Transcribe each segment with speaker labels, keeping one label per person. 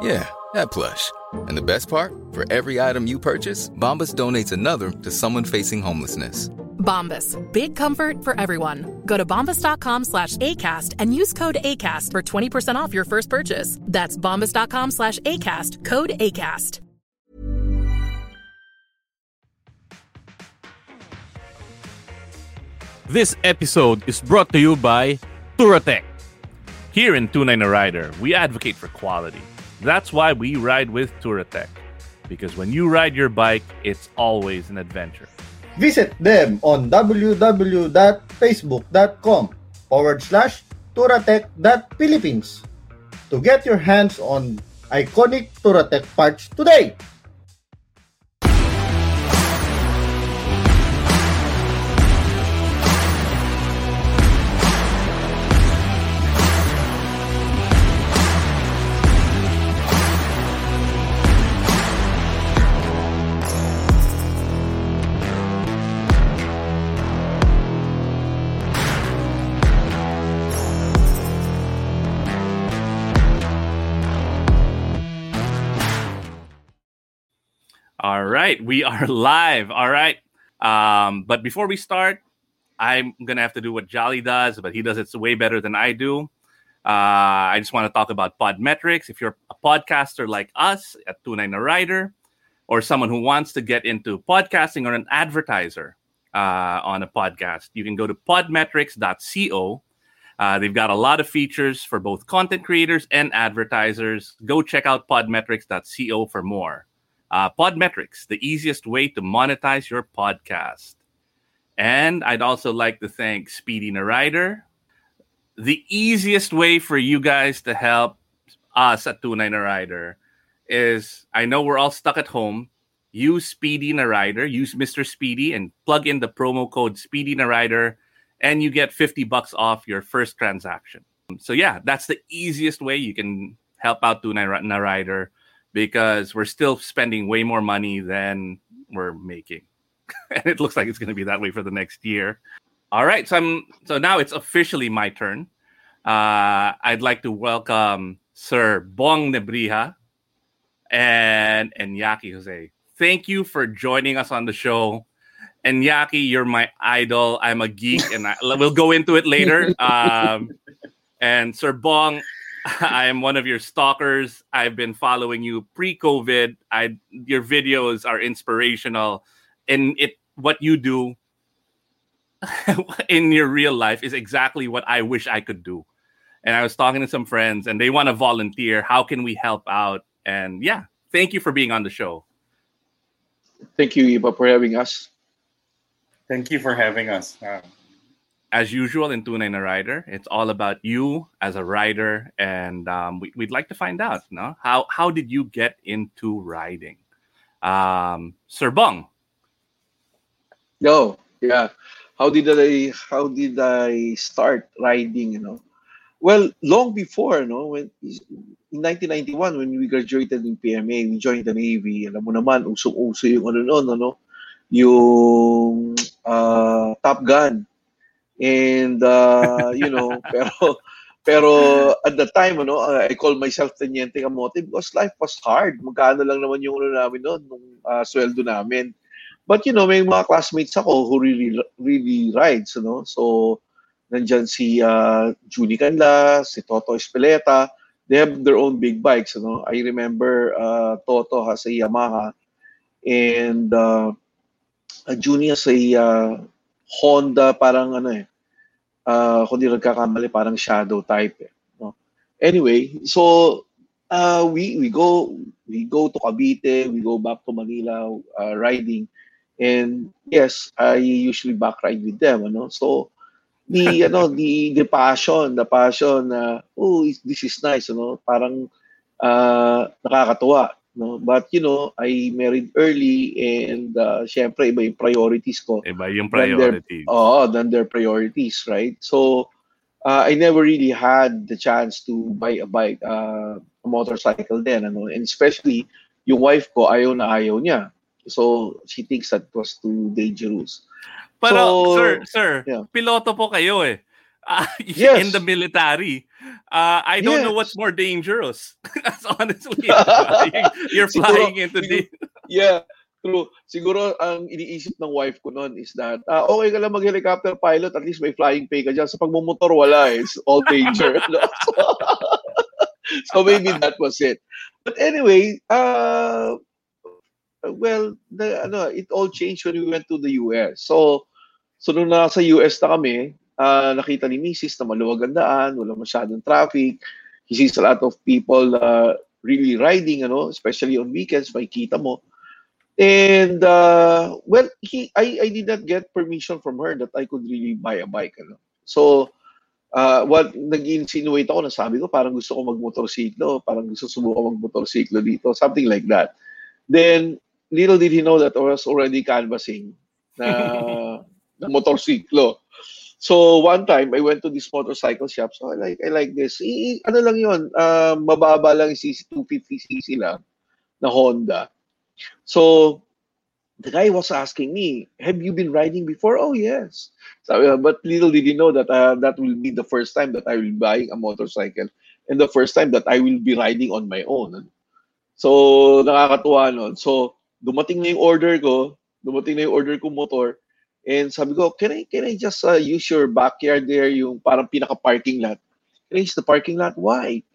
Speaker 1: Yeah, that plush. And the best part? For every item you purchase, Bombas donates another to someone facing homelessness.
Speaker 2: Bombas. Big comfort for everyone. Go to bombas.com slash ACAST and use code ACAST for 20% off your first purchase. That's bombas.com slash ACAST. Code ACAST.
Speaker 3: This episode is brought to you by Turatech. Here in Tunay na Rider, we advocate for quality. That's why we ride with Turatech. Because when you ride your bike, it's always an adventure.
Speaker 4: Visit them on www.facebook.com forward slash turatech.philippines to get your hands on iconic Turatech parts today.
Speaker 3: All right, we are live. All right. Um, but before we start, I'm gonna have to do what Jolly does, but he does it way better than I do. Uh, I just want to talk about Podmetrics. If you're a podcaster like us at Tunay na Rider, or someone who wants to get into podcasting or an advertiser uh, on a podcast, you can go to podmetrics.co. Uh, they've got a lot of features for both content creators and advertisers. Go check out podmetrics.co for more. Uh, Podmetrics, the easiest way to monetize your podcast. And I'd also like to thank Speedy Narider. The easiest way for you guys to help us at Tunay Narider is I know we're all stuck at home. Use Speedy Narider, use Mr. Speedy, and plug in the promo code Speedy Narider, and you get 50 bucks off your first transaction. So, yeah, that's the easiest way you can help out Tunay Narider because we're still spending way more money than we're making. and it looks like it's going to be that way for the next year. All right, so I'm so now it's officially my turn. Uh, I'd like to welcome Sir Bong Nebrija and and Yaki Jose. Thank you for joining us on the show. And Yaki, you're my idol. I'm a geek, and I, we'll go into it later. Um, and Sir Bong, I am one of your stalkers. I've been following you pre-COVID. I your videos are inspirational, and it what you do in your real life is exactly what I wish I could do. And I was talking to some friends, and they want to volunteer. How can we help out? And yeah, thank you for being on the show.
Speaker 5: Thank you, Iba, for having us.
Speaker 6: Thank you for having us. Uh,
Speaker 3: as usual in Tunay a Rider, it's all about you as a rider, and um, we, would like to find out, no, how how did you get into riding, um, Sir Bong?
Speaker 5: No, yeah. How did I how did I start riding? You know, well, long before, you know, when in 1991 when we graduated in PMA, we joined the Navy. Alam mo naman, usong-uso yung ano noon, ano, yung uh, Top Gun and uh, you know pero Pero at the time, ano, uh, I call myself Teniente Kamote because life was hard. Magkano lang naman yung ano namin noon, nung uh, sweldo namin. But you know, may mga classmates ako who really really rides, you know. So nandyan si uh, Junie Canla, si Toto Espeleta. They have their own big bikes, know. I remember uh, Toto has a Yamaha and uh, Junie has a uh, Honda parang ano eh uh, kung di nagkakamali, parang shadow type. Eh, no? Anyway, so uh, we we go we go to Cavite, we go back to Manila uh, riding, and yes, I usually back ride with them. Ano? So the ano the the passion, the passion na uh, oh this is nice, ano? Parang uh, nakakatuwa. No? But, you know, I married early and uh, syempre, iba yung priorities ko.
Speaker 3: Iba yung priorities.
Speaker 5: Oo, oh, than their priorities, right? So, uh, I never really had the chance to buy a bike, uh, a motorcycle then. Ano? And especially, yung wife ko, ayaw na ayaw niya. So, she thinks that was too dangerous.
Speaker 3: Pero, so, sir, sir, yeah. piloto po kayo eh. Uh, yes. In the military. Uh, I don't yes. know what's more dangerous. That's honestly, you're flying Siguro, into the.
Speaker 5: Yeah, true. Siguro ang iniisip ng wife ko noon is that uh, okay ka lang mag-helicopter pilot, at least may flying pay ka dyan. Sa pagmumotor, wala. Eh. It's all danger. so maybe that was it. But anyway, uh, well, the, ano, it all changed when we went to the US. So, so nung nasa US na kami, uh, nakita ni Mrs. na maluwag ang daan, wala masyadong traffic. He sees a lot of people uh, really riding, ano, especially on weekends, makikita mo. And uh, well, he I, I did not get permission from her that I could really buy a bike. Ano. So, uh, what nag-insinuate ako na sabi ko, parang gusto ko magmotorsiklo, parang gusto subukan magmotorsiklo dito, something like that. Then, little did he know that I was already canvassing na, na motorsiklo. So one time I went to this motorcycle shop. So I like I like this. I, ano lang 'yon, uh, mababa lang CC 250 cc lang na Honda. So the guy was asking me, "Have you been riding before?" Oh, yes. So, but little did he know that uh, that will be the first time that I will be buying a motorcycle and the first time that I will be riding on my own. So nakakatuwa noon. So dumating na yung order ko, dumating na yung order ko motor. And sabi ko, can I, can I just uh, use your backyard there, yung parang pinaka-parking lot? Can I use the parking lot? Why?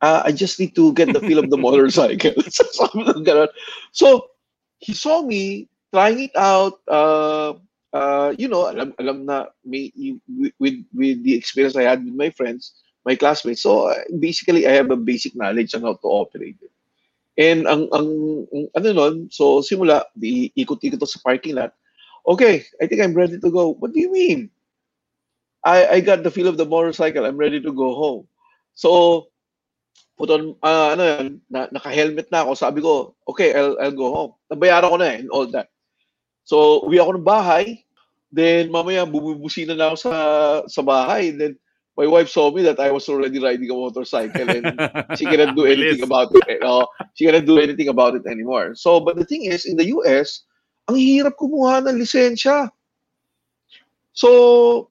Speaker 5: Uh, I just need to get the feel of the motorcycle. so, he saw me trying it out. Uh, uh, you know, alam, alam na may, with, with the experience I had with my friends, my classmates. So, uh, basically, I have a basic knowledge on how to operate it. And ang, ang, ang ano nun, so simula, di ikot-ikot sa parking lot okay, I think I'm ready to go. What do you mean? I, I got the feel of the motorcycle. I'm ready to go home. So, put on, uh, ano yan, na, naka-helmet na ako. Sabi ko, okay, I'll, I'll go home. Nabayaran ko na eh, and all that. So, uwi ako ng bahay. Then, mamaya, bumubusina na ako sa, sa bahay. Then, my wife saw me that I was already riding a motorcycle and she cannot do anything about it. No, she cannot do anything about it anymore. So, but the thing is, in the US, ang hirap kumuha ng lisensya. So,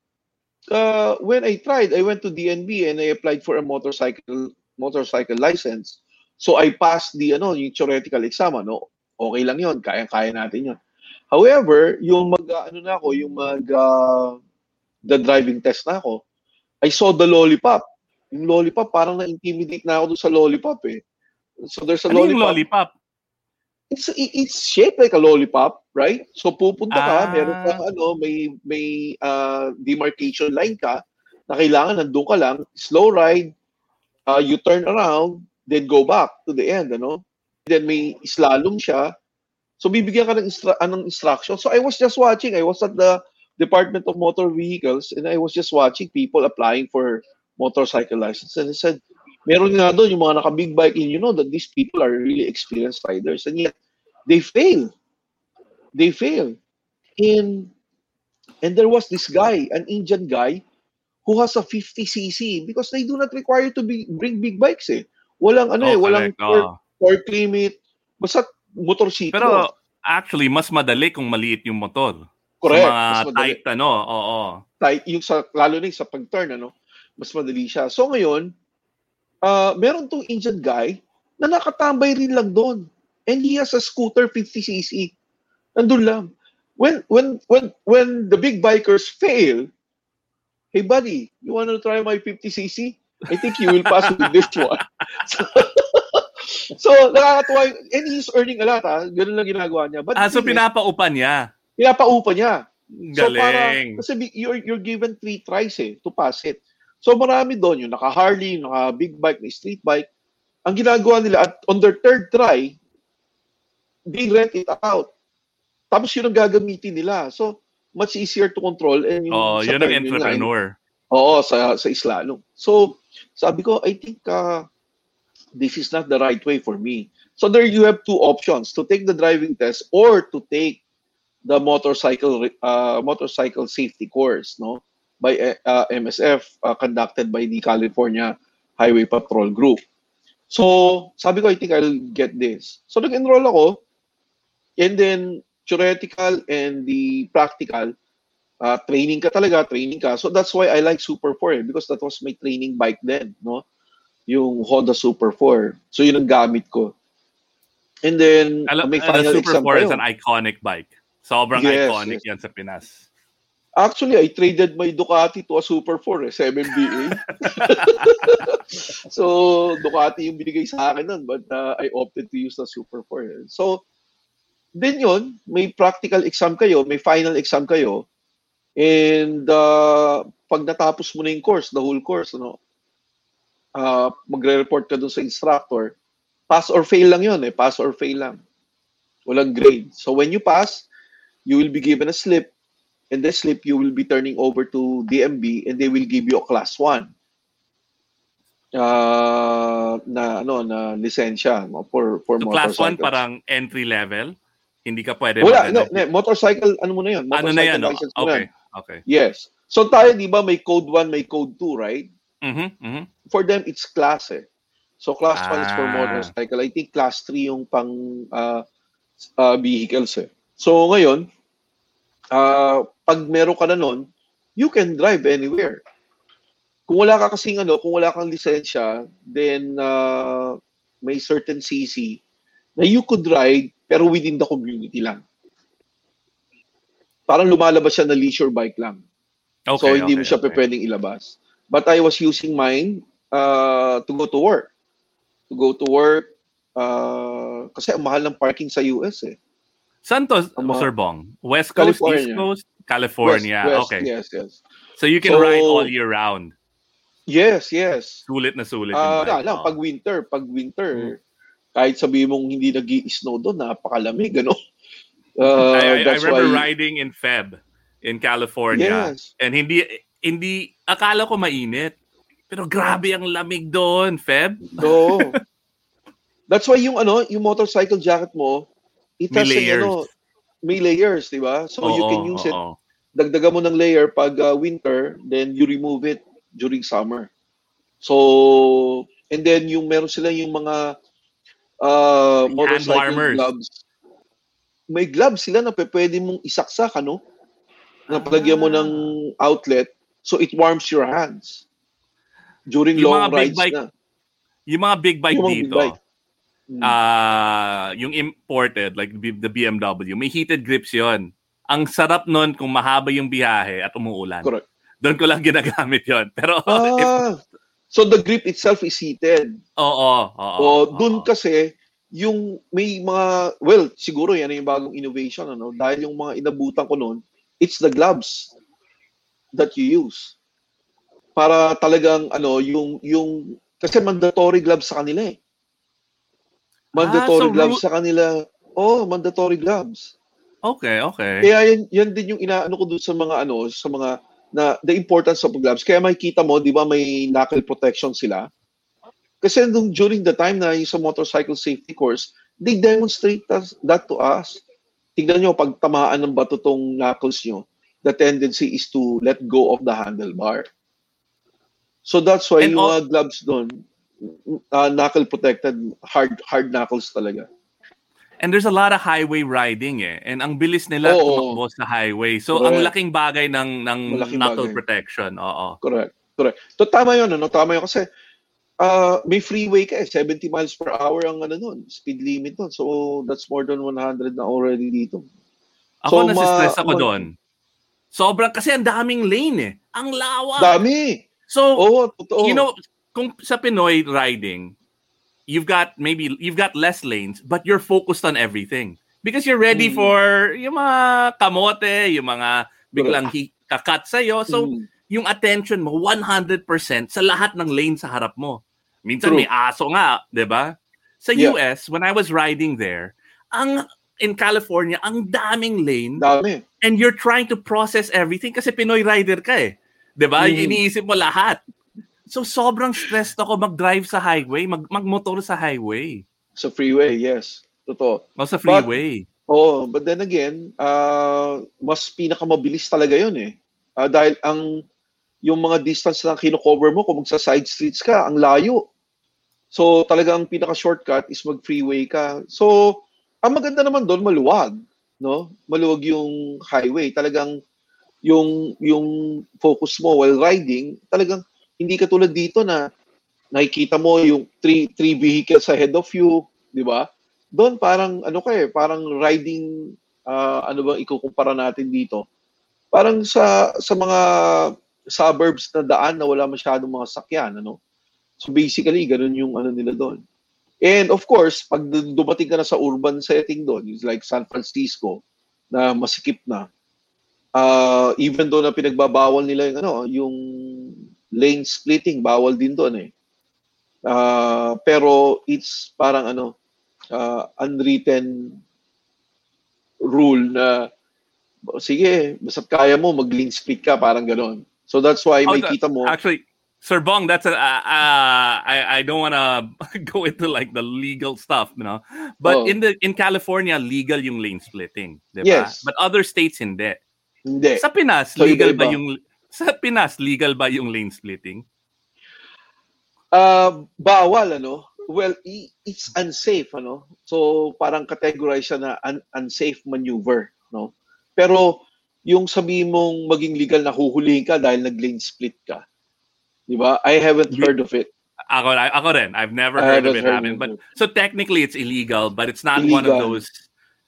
Speaker 5: uh, when I tried, I went to DNB and I applied for a motorcycle motorcycle license. So I passed the ano, yung theoretical exam, ano. Okay lang 'yon, kaya-kaya natin 'yon. However, yung mag ano na ako, yung mag uh, the driving test na ako, I saw the lollipop. Yung lollipop, parang na-intimidate na ako doon sa lollipop eh. So there's a
Speaker 3: ano
Speaker 5: lollipop.
Speaker 3: Yung lollipop?
Speaker 5: it's it's shaped like a lollipop, right? So pupunta ka, ah. meron ka ano, may may uh, demarcation line ka na kailangan nandoon ka lang, slow ride, uh, you turn around, then go back to the end, ano? Then may slalom siya. So bibigyan ka ng instra- anong instruction. So I was just watching. I was at the Department of Motor Vehicles and I was just watching people applying for motorcycle license and I said, meron nga doon yung mga naka-big bike and you know that these people are really experienced riders and yet they fail. They fail. And and there was this guy, an Indian guy, who has a 50cc because they do not require to be bring big bikes eh. Walang ano eh, oh, eh, walang torque, oh. limit. Basta motorsiklo.
Speaker 3: Pero actually, mas madali kung maliit yung motor.
Speaker 5: Correct.
Speaker 3: Sa mga tight, ano, oo.
Speaker 5: Tight, yung sa, lalo na sa pag-turn, ano. Mas madali siya. So ngayon, uh, meron tong Indian guy na nakatambay rin lang doon. And he has a scooter 50cc. Nandun lang. When when when when the big bikers fail, hey buddy, you want to try my 50cc? I think you will pass with this one. So, so nakakatuwa. And he's earning a lot, ha? Ganun lang ginagawa niya. But
Speaker 3: Ah, so pinapaupa niya.
Speaker 5: pinapaupa niya. So para,
Speaker 3: Galing.
Speaker 5: kasi you're, you're given three tries eh, to pass it. So marami doon, yung naka-Harley, yung naka-big bike, may street bike. Ang ginagawa nila, at on their third try, they rent it out. Tapos yun ang gagamitin nila. So, much easier to control. And yung
Speaker 3: Oh, yun ang
Speaker 5: yun
Speaker 3: entrepreneur.
Speaker 5: Oo, sa sa slalom. So, sabi ko, I think uh, this is not the right way for me. So there you have two options, to take the driving test or to take the motorcycle uh, motorcycle safety course, no? By uh, MSF uh, conducted by the California Highway Patrol Group. So, sabi ko, I think I'll get this. So, nag-enroll ako. And then, theoretical and the practical, uh, training ka talaga, training ka. So that's why I like Super 4 eh, because that was my training bike then, no? Yung Honda Super 4. So yun ang gamit ko. And then,
Speaker 3: Alam,
Speaker 5: may final
Speaker 3: Super
Speaker 5: exam
Speaker 3: 4 is an iconic bike. Sobrang
Speaker 5: Yes,
Speaker 3: iconic
Speaker 5: yes.
Speaker 3: yan sa Pinas.
Speaker 5: Actually, I traded my Ducati to a Super 4 eh, 7BA. so, Ducati yung binigay sa akin nun, but uh, I opted to use the Super 4. eh. So, then yun, may practical exam kayo, may final exam kayo, and uh, pag natapos mo na yung course, the whole course, ano, uh, magre-report ka dun sa instructor, pass or fail lang yun eh, pass or fail lang. Walang grade. So when you pass, you will be given a slip and the slip you will be turning over to DMB and they will give you a class 1 uh, na ano na lisensya for for
Speaker 3: So class 1
Speaker 5: motorcycles.
Speaker 3: parang entry level. Hindi ka pwede
Speaker 5: Wala, no, no, motorcycle ano mo na 'yun?
Speaker 3: Ano na yan? no?
Speaker 5: license mo na
Speaker 3: Okay. Okay.
Speaker 5: Yes. So tayo 'di ba may code 1, may code 2, right?
Speaker 3: Mhm. Mhm.
Speaker 5: For them it's class eh. So class 1 is for
Speaker 3: Ah.
Speaker 5: motorcycle. I think class 3 yung pang uh, uh, vehicles eh. So ngayon, uh, pag meron ka na nun, you can drive anywhere. Kung wala ka kasing ano, kung wala kang lisensya, then uh, may certain CC na you could ride pero within the community lang. Parang lumalabas siya na leisure bike lang.
Speaker 3: Okay.
Speaker 5: so hindi mo
Speaker 3: okay,
Speaker 5: siya
Speaker 3: okay.
Speaker 5: pwedeng ilabas. But I was using mine uh, to go to work. To go to work uh, kasi ang mahal ng parking sa US eh.
Speaker 3: Saan to,
Speaker 5: mga-
Speaker 3: Sir Bong? West Coast, East
Speaker 5: California.
Speaker 3: Coast? California.
Speaker 5: West, west,
Speaker 3: okay.
Speaker 5: Yes, yes.
Speaker 3: So you can
Speaker 5: So-
Speaker 3: ride all year round.
Speaker 5: Yes, yes.
Speaker 3: Sulit na sulit
Speaker 5: Ah,
Speaker 3: yung
Speaker 5: na, na, pag winter, pag winter,
Speaker 3: Hmm.
Speaker 5: Kahit sabi mong hindi nag snow doon, napakalamig, ano? Uh,
Speaker 3: I, I, remember
Speaker 5: why,
Speaker 3: riding in Feb in California.
Speaker 5: Yes.
Speaker 3: And hindi, hindi, akala ko mainit. Pero grabe ang lamig doon, Feb.
Speaker 5: So, that's why yung ano, yung motorcycle jacket mo, it
Speaker 3: May
Speaker 5: has a,
Speaker 3: layers.
Speaker 5: ano, may layers, di ba? So you
Speaker 3: Oo,
Speaker 5: can use it
Speaker 3: oo.
Speaker 5: dagdagan mo ng layer pag uh, winter, then you remove it during summer. So, and then yung meron sila yung mga uh,
Speaker 3: Hand
Speaker 5: motorcycle
Speaker 3: warmers.
Speaker 5: gloves. May gloves sila na pwede mong isaksak, ano? Na palagyan mo ng outlet, so it warms your hands during
Speaker 3: Yung
Speaker 5: long
Speaker 3: mga big
Speaker 5: rides
Speaker 3: bike,
Speaker 5: na.
Speaker 3: Yung mga big bike
Speaker 5: Yung mga big
Speaker 3: dito,
Speaker 5: bike. Mm.
Speaker 3: ah yung imported, like the BMW, may heated grips yon. Ang sarap nun kung mahaba yung biyahe at umuulan.
Speaker 5: Correct.
Speaker 3: Doon ko lang ginagamit yon. Pero, if,
Speaker 5: Ah, so the grip itself is heated.
Speaker 3: oo, oo.
Speaker 5: O
Speaker 3: oo.
Speaker 5: dun kasi yung may mga well siguro yan yung bagong innovation ano dahil yung mga inabutan ko noon it's the gloves that you use para talagang ano yung yung kasi mandatory gloves sa kanila eh mandatory
Speaker 3: Ah, so
Speaker 5: gloves
Speaker 3: ru-
Speaker 5: sa kanila oh mandatory gloves
Speaker 3: Okay, okay.
Speaker 5: kaya yan, yan din yung inaano ko dun sa mga ano sa mga na the importance of gloves kaya makikita mo di ba may knuckle protection sila kasi nung during the time na yung sa motorcycle safety course, they demonstrate us, that to us. Tignan nyo, pag tamaan ng bato tong knuckles nyo, the tendency is to let go of the handlebar. So that's why
Speaker 3: And
Speaker 5: yung
Speaker 3: all-
Speaker 5: mga gloves doon, uh, knuckle protected, hard hard knuckles talaga.
Speaker 3: And there's a lot of highway riding eh. And ang bilis nila
Speaker 5: Oo.
Speaker 3: tumakbo sa highway. So,
Speaker 5: Correct.
Speaker 3: ang laking bagay ng, ng
Speaker 5: Malaking
Speaker 3: knuckle
Speaker 5: bagay.
Speaker 3: protection. Oo.
Speaker 5: Correct. Correct. To, tama yun, ano? Tama yun kasi uh, may freeway ka eh. 70 miles per hour ang ano nun, speed limit nun. So, that's more than 100 na already dito.
Speaker 3: Ako
Speaker 5: So,
Speaker 3: nasistress
Speaker 5: ma-
Speaker 3: ako
Speaker 5: ma-
Speaker 3: doon. Sobrang, kasi ang daming lane eh. Ang lawa.
Speaker 5: Dami!
Speaker 3: So,
Speaker 5: Oo, totoo.
Speaker 3: you know, kung sa Pinoy riding, you've got maybe you've got less lanes, but you're focused on everything because you're ready
Speaker 5: Mm.
Speaker 3: for yung mga kamote, yung mga biglang hi- kakat sa'yo. So,
Speaker 5: Mm.
Speaker 3: yung attention mo 100% sa lahat ng lane sa harap mo. Minsan
Speaker 5: True.
Speaker 3: may aso nga, 'di ba? Sa
Speaker 5: Yeah.
Speaker 3: US, when I was riding there, ang in California, ang daming lane
Speaker 5: Dami.
Speaker 3: and you're trying to process everything kasi Pinoy rider ka eh. 'Di ba?
Speaker 5: Mm.
Speaker 3: Iniisip mo lahat. So sobrang stressed ako mag-drive sa highway, mag magmotor sa highway.
Speaker 5: Sa freeway, yes. Totoo.
Speaker 3: O sa freeway.
Speaker 5: Oo, but then again, uh, mas pinakamabilis talaga yun eh. Ah, dahil ang yung mga distance na kino-cover mo kung magsa side streets ka, ang layo. So talagang pinaka-shortcut is mag-freeway ka. So ang maganda naman doon maluwag, no? Maluwag yung highway. Talagang yung yung focus mo while riding, talagang hindi katulad dito na nakikita mo yung three three vehicles ahead of you, di ba? Doon parang ano ka eh, parang riding ah, ano ba ikukumpara natin dito? Parang sa sa mga suburbs na daan na wala masyadong mga sakyan, ano? So basically, ganun yung ano nila doon. And of course, pag dumating ka na sa urban setting doon, it's like San Francisco, na masikip na, uh, even though na pinagbabawal nila yung, ano, yung lane splitting, bawal din doon eh. Uh, pero it's parang ano, uh, unwritten rule na sige, basta kaya mo, mag-lane split ka, parang ganon. So that's why may
Speaker 3: Oh,
Speaker 5: kita mo.
Speaker 3: Actually, Sir Bong, that's a uh, uh, I I don't want to go into like the legal stuff, you know. But
Speaker 5: Oh.
Speaker 3: in the in California legal yung lane splitting, 'di ba?
Speaker 5: Yes.
Speaker 3: But other states hindi.
Speaker 5: Hindi.
Speaker 3: Sa Pinas,
Speaker 5: So,
Speaker 3: legal ba yung sa Pinas legal ba yung lane splitting?
Speaker 5: Uh, bawal, ano? Well, it's unsafe, ano? So, parang categorize siya na un- unsafe maneuver, no? Pero, yung sabi mong maging legal na huhulihin ka dahil nag-lane split ka. Di ba? I haven't heard of it.
Speaker 3: Ako, ako rin. I've never heard of it
Speaker 5: of
Speaker 3: But so technically, it's illegal, but it's not one of
Speaker 5: Illegal.
Speaker 3: those.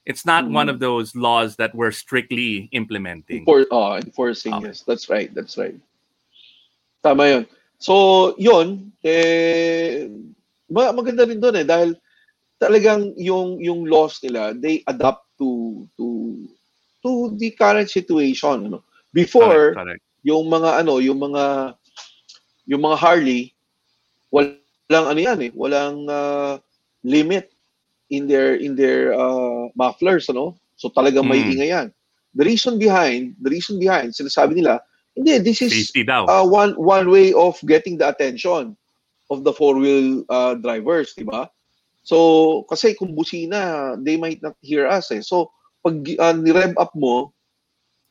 Speaker 3: It's not one
Speaker 5: Mm.
Speaker 3: of those laws that we're strictly implementing.
Speaker 5: For, oh, enforcing,
Speaker 3: Okay.
Speaker 5: yes. That's right, that's right. Tama yun. So, yun, eh, maganda rin doon eh, dahil talagang yung, yung laws nila, they adapt to, to, to the current situation. Ano? Before,
Speaker 3: Correct, correct.
Speaker 5: yung mga ano, yung mga yung mga Harley, walang ano yan eh, walang ah, limit in their in their ah, mufflers, ano? So talagang may
Speaker 3: Mm.
Speaker 5: ingay yan. The reason behind, the reason behind, sinasabi nila, hindi, this is
Speaker 3: Safety daw.
Speaker 5: uh, one one way of getting the attention of the four-wheel uh, drivers, di ba? So, kasi kung busina, they might not hear us eh. So, pag uh, ni-rev up mo,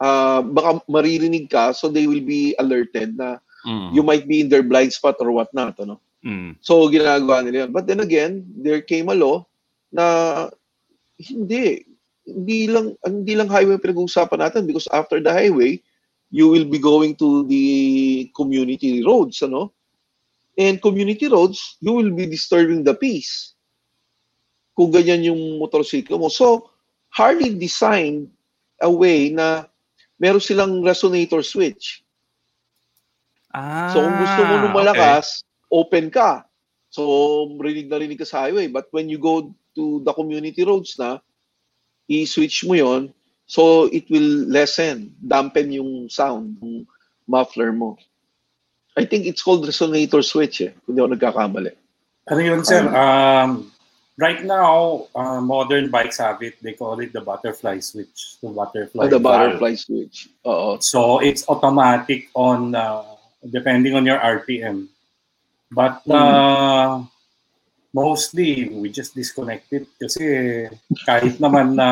Speaker 5: uh, baka maririnig ka, so they will be alerted na
Speaker 3: Mm.
Speaker 5: you might be in their blind spot or whatnot, ano?
Speaker 3: Mm.
Speaker 5: So, ginagawa nila yun. But then again, there came a law na hindi. Hindi lang, hindi lang highway pinag-uusapan natin because after the highway, you will be going to the community roads, ano? And community roads, you will be disturbing the peace. Kung ganyan yung motorsiklo mo. So, Harley designed a way na meron silang resonator switch.
Speaker 3: Ah,
Speaker 5: So kung gusto mo nung
Speaker 3: okay.
Speaker 5: malakas, open ka. So rinig na rinig ka sa highway. But when you go to the community roads na, i-switch mo yon so it will lessen, dampen yung sound, yung muffler mo. I think it's called resonator switch eh, kung di ako nagkakamali.
Speaker 6: Ano yun, sir? Um, right now, uh, modern bikes have it. They call it the butterfly switch. The butterfly
Speaker 5: Ah, the
Speaker 6: valve.
Speaker 5: butterfly switch. Oo.
Speaker 6: So it's automatic on uh, depending on your RPM. But uh, mostly we just disconnect it kasi kahit naman na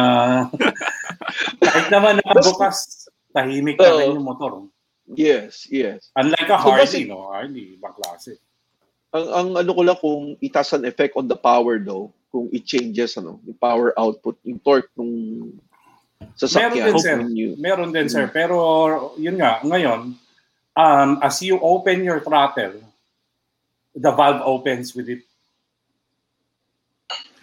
Speaker 6: kahit naman na bukas tahimik na rin yung motor.
Speaker 5: Yes, yes.
Speaker 6: Unlike a
Speaker 5: So,
Speaker 6: Harley,
Speaker 5: kasi-
Speaker 6: no? Harley, ibang klase.
Speaker 5: Ang, ang ano ko lang kung it has an effect on the power though, kung it changes ano, yung power output, yung torque nung
Speaker 6: Meron
Speaker 5: sasakyan.
Speaker 6: din, sir.
Speaker 5: you-
Speaker 6: Meron din, sir. Pero yun nga, ngayon, um, as you open your throttle, the valve opens with it.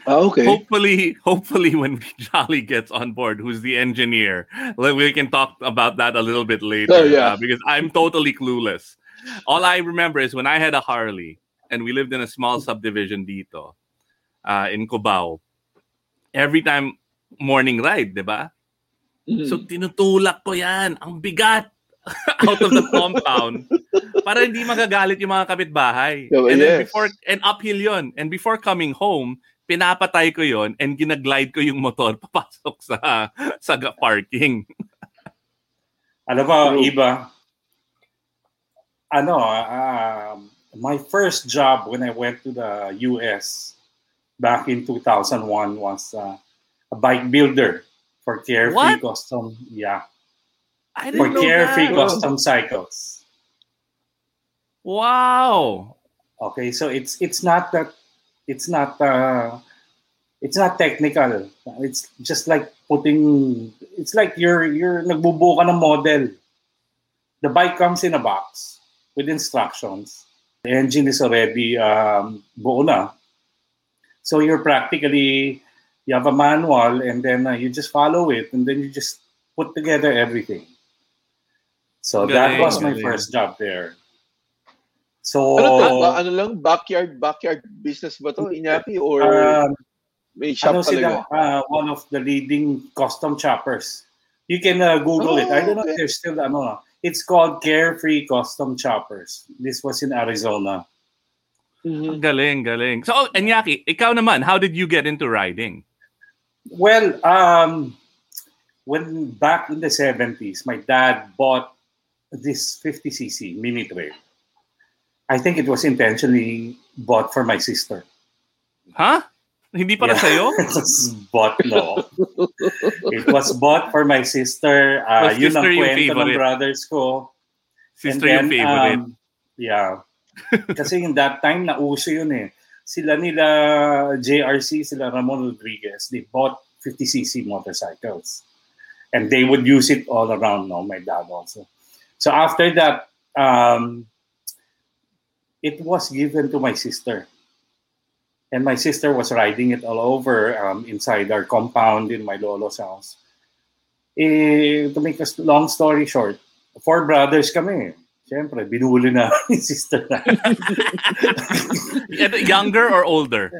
Speaker 5: Ah, okay.
Speaker 3: Hopefully, hopefully, when Jolly gets on board, who's the engineer, we can talk about that a little bit later.
Speaker 5: Oh, yeah.
Speaker 3: uh, because I'm totally clueless. All I remember is when I had a Harley and we lived in a small subdivision dito uh, in Cubao. Every time morning ride, di ba?
Speaker 5: Mhm.
Speaker 3: So tinutulak ko yan. Ang bigat. out of the compound para hindi magagalit yung mga kapitbahay.
Speaker 5: Oh,
Speaker 3: and then
Speaker 5: yes.
Speaker 3: before and uphill yon. And before coming home, pinapatay ko yon and ginaglide ko yung motor papasok sa sa parking.
Speaker 6: Alam mo, iba, ano, um, my first job when I went to the US back in 2001 was uh, a bike builder for Carefree
Speaker 3: What?
Speaker 6: Custom. Yeah,
Speaker 3: I
Speaker 6: for
Speaker 3: didn't know
Speaker 6: Carefree
Speaker 3: that.
Speaker 6: Custom Cycles.
Speaker 3: Wow.
Speaker 6: Okay, so it's it's not that it's not uh, it's not technical. It's just like putting it's like you're you're nagbubuo ka ng model. The bike comes in a box with instructions. The engine is already um, buo na. So you're practically you have a manual and then uh, you just follow it and then you just put together everything. So that was my first job there. So
Speaker 5: Ano to? Ba- ano lang? Backyard backyard business ba to? Inyaki? Or
Speaker 6: Um,
Speaker 5: may shop
Speaker 6: ano
Speaker 5: talaga?
Speaker 6: sila, uh, one of the leading custom choppers. You can uh, Google it. I don't know
Speaker 5: Oh,
Speaker 6: if there's still ano. It's called Carefree Custom Choppers. This was in Arizona.
Speaker 5: Mhm.
Speaker 3: Galing, galing. So, oh, Enyaki, ikaw naman, how did you get into riding?
Speaker 6: Well, um, when back in the 70s, my dad bought this 50cc mini trail. I think it was intentionally bought for my sister.
Speaker 3: Huh? Hindi para
Speaker 6: Yeah.
Speaker 3: sa'yo?
Speaker 6: it was bought, no. it was bought for my sister. Uh, yun ang kwento ng
Speaker 3: favorite?
Speaker 6: brothers ko.
Speaker 3: Sister
Speaker 6: And
Speaker 3: yung favorite.
Speaker 6: um, yeah. Kasi in that time, nauso yun eh. Sila nila JRC, sila Ramon Rodriguez, they bought 50cc motorcycles. And they would use it all around, no? My dad also. So after that, um, it was given to my sister. And my sister was riding it all over um, inside our compound in my lolo's house. Eh, to make a long story short, four brothers kami. Siyempre, binuli na yung sister na.
Speaker 3: Younger or older?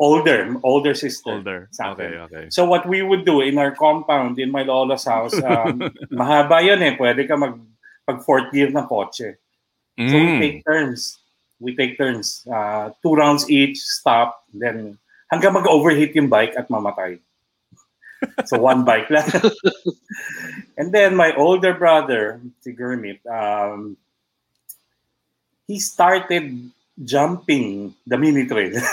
Speaker 6: older, older sister.
Speaker 3: Older. Okay, okay.
Speaker 6: So what we would do in our compound, in my lolo's house, um, mahaba yun eh. Pwede ka mag, pag fourth gear ng kotse. So we
Speaker 3: Mm.
Speaker 6: take turns. We take turns. Uh, two rounds each, stop, then hanggang mag-overheat yung bike at mamatay. So one bike lang. and then my older brother, si Gurmit, um, he started jumping the mini trail.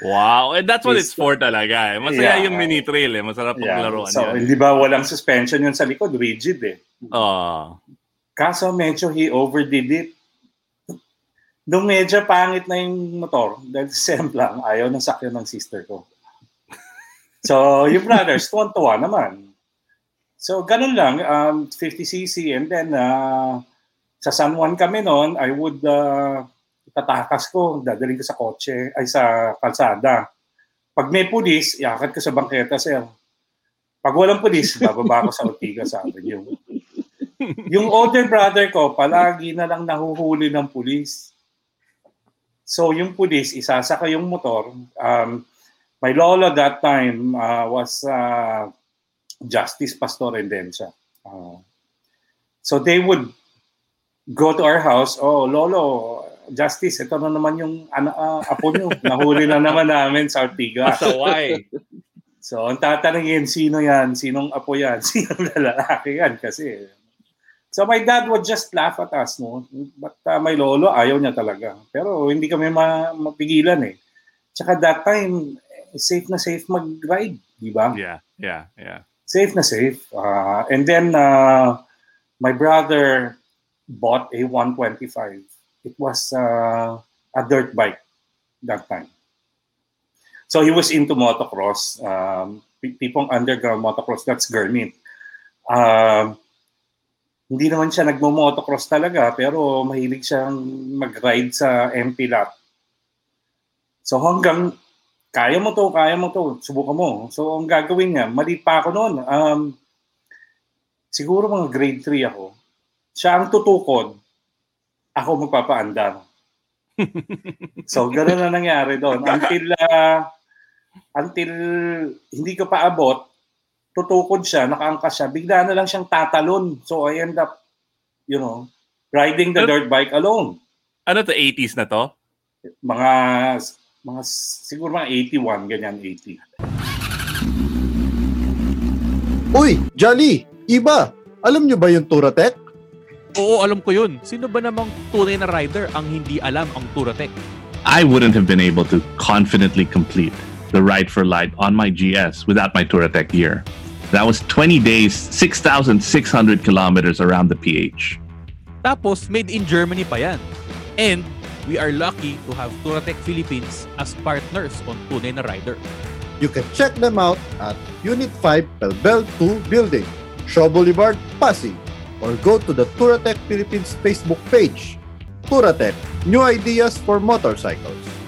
Speaker 3: Wow. And that's what it's for talaga eh. Masaya
Speaker 6: Yeah.
Speaker 3: yung mini trail eh. Masarap
Speaker 6: Yeah.
Speaker 3: paglaruan
Speaker 6: So,
Speaker 3: yan.
Speaker 6: hindi ba walang suspension yun sa likod? Rigid eh.
Speaker 3: Oh.
Speaker 6: Kaso medyo he overdid it. Nung medyo pangit na yung motor, dahil semplang, ayaw ng sakyan ng sister ko. So, yung brothers, tuwan-tuwa naman. So, ganun lang, um, 50cc. And then, uh, sa San Juan kami noon, I would uh, tatakas ko, dadaling ko sa kotse, ay sa kalsada. Pag may pulis, iakad ko sa bangketa, sir. Pag walang pulis, bababa ko sa Ortigas Avenue. Yung older brother ko, palagi na lang nahuhuli ng pulis. So yung pulis, isasaka yung motor. Um, my lolo that time uh, was uh, Justice Pastor Endencia. Uh, so they would go to our house, oh, lolo, Justice, ito na naman yung ana, ah, apo nyo. Nahuli na naman namin sa Ortigas.
Speaker 3: Pasaway.
Speaker 6: So, ang tatanungin, sino yan? Sinong apo yan? Sinong lalaki yan? Kasi, so my dad would just laugh at us, no? But uh, my lolo, ayaw niya talaga. Pero hindi kami ma- mapigilan eh. Tsaka that time, safe na safe mag-ride, di ba?
Speaker 3: Yeah, yeah, yeah.
Speaker 6: Safe na safe. Uh, and then, uh, my brother bought a 125. It was uh, a dirt bike that time. So he was into motocross, um, tipong underground motocross. That's Gurmit. Um, hindi naman siya nagmo-motocross talaga, pero mahilig siyang mag-ride sa MP lap. So hanggang, kaya mo to, kaya mo to, subukan mo. So ang gagawin niya, mali pa ako noon. Um, siguro mga grade 3 ako. Siya ang tutukod, ako magpapaandar. so gano'n na nangyari doon. Until, uh, until hindi ko pa abot, tutukod siya, nakaangkas siya, bigla na lang siyang tatalon. So I end up, you know, riding the dirt bike alone.
Speaker 3: Ano to, 80s na to?
Speaker 6: Mga, mga siguro mga 81, ganyan, 80.
Speaker 4: Uy, Jolly! Iba! Alam nyo ba yung Turatec?
Speaker 7: Oo, alam ko yun. Sino ba namang tunay na rider ang hindi alam ang Turatec?
Speaker 8: I wouldn't have been able to confidently complete the Ride for Light on my GS without my Touratech gear. That was 20 days, 6,600 kilometers around the PH.
Speaker 7: Tapos, made in Germany pa yan. And we are lucky to have Touratech Philippines as partners on Tunay na Rider.
Speaker 4: You can check them out at Unit 5 Pelbel 2 Building, Shaw Boulevard, Pasig, or go to the Touratech Philippines Facebook page. Touratech, new ideas for motorcycles.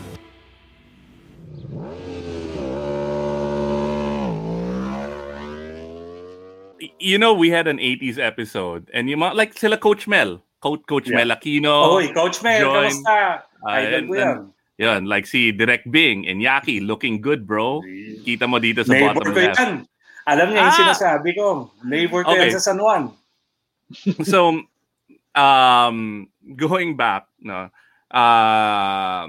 Speaker 3: You know, we had an 80s episode and you might like sila Coach Mel, Coach, Coach
Speaker 6: Yeah.
Speaker 3: Mel Aquino.
Speaker 6: Oy, Coach Mel,
Speaker 3: join.
Speaker 6: kamusta?
Speaker 3: Ah,
Speaker 6: Idol
Speaker 3: and-
Speaker 6: ko yan.
Speaker 3: and- Yun, like si Direk Bing and Yaki, looking good, bro. Kita mo dito sa
Speaker 6: Neighbor
Speaker 3: bottom left.
Speaker 6: yan. Alam niya yung
Speaker 3: Ah!
Speaker 6: sinasabi ko. Neighbor ko
Speaker 3: Okay.
Speaker 6: yan sa San Juan.
Speaker 3: so um going back no uh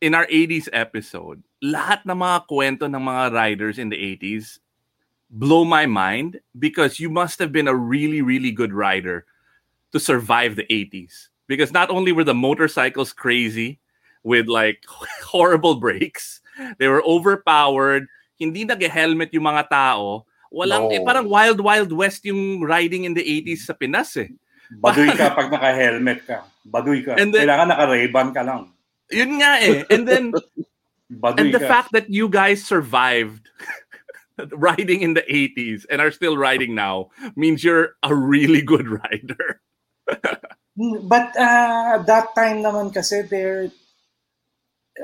Speaker 3: in our 80s episode lahat ng mga kwento ng mga riders in the 80s blow my mind because you must have been a really really good rider to survive the 80s because not only were the motorcycles crazy with like horrible brakes they were overpowered hindi nag-helmet yung mga tao walang
Speaker 6: No.
Speaker 3: eh, parang wild wild west yung riding in the 80s sa Pinas eh
Speaker 6: Baduy ka pag naka-helmet ka. Baduy ka.
Speaker 3: And then-
Speaker 6: Kailangan naka-Ray-Ban ka lang.
Speaker 3: Yun nga eh. And then,
Speaker 6: Baduy
Speaker 3: and the
Speaker 6: ka.
Speaker 3: fact that you guys survived riding in the 80s and are still riding now means you're a really good rider.
Speaker 6: Hmm, But uh, that time naman kasi there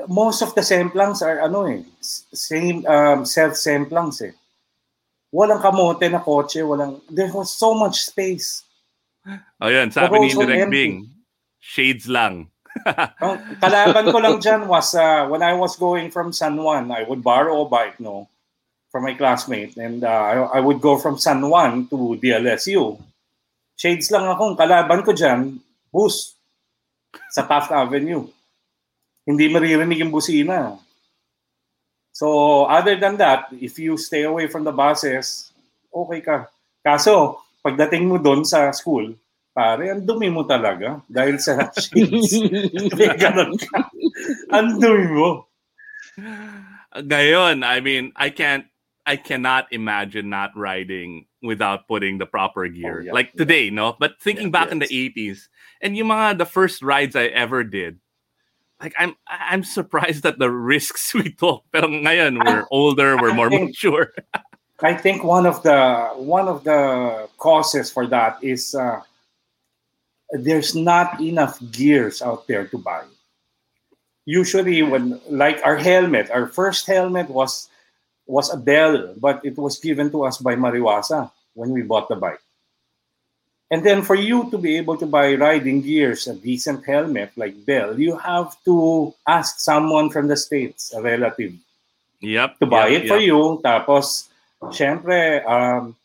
Speaker 6: most of the semplangs are ano eh same um, self semplangs eh. Walang kamote na kotse, walang there was so much space.
Speaker 3: Oh, yun. Sabi ni
Speaker 6: empty.
Speaker 3: Bing, shades lang.
Speaker 6: Ang kalaban ko lang dyan was uh, when I was going from San Juan, I would borrow a bike, no, from my classmate, and uh, I, I would go from San Juan to DLSU. Shades lang akong kalaban ko dyan, bus, sa Taft Avenue. Hindi maririnig yung busina. So, other than that, if you stay away from the buses, okay ka. Kaso, pagdating mo doon sa school, pare, ang dumi mo talaga dahil sa shades. May ganun ka. Ang dumi mo.
Speaker 3: Ngayon, I mean, I can't, I cannot imagine not riding without putting the proper gear.
Speaker 6: yeah,
Speaker 3: like today, no? But thinking
Speaker 6: Yeah,
Speaker 3: back in the 80s, and yung mga the first rides I ever did, like I'm I'm surprised at the risks we took. Pero ngayon, we're older, we're more
Speaker 6: think-
Speaker 3: mature.
Speaker 6: I think one of the one of the causes for that is uh, there's not enough gears out there to buy. Usually, when like our helmet, our first helmet was was a Bell, but it was given to us by Mariwasa when we bought the bike. And then for you to be able to buy riding gears, a decent helmet like Bell, you have to ask someone from the States, a relative,
Speaker 3: Yep.
Speaker 6: to buy
Speaker 3: yep,
Speaker 6: it for you. Tapos, syempre, um,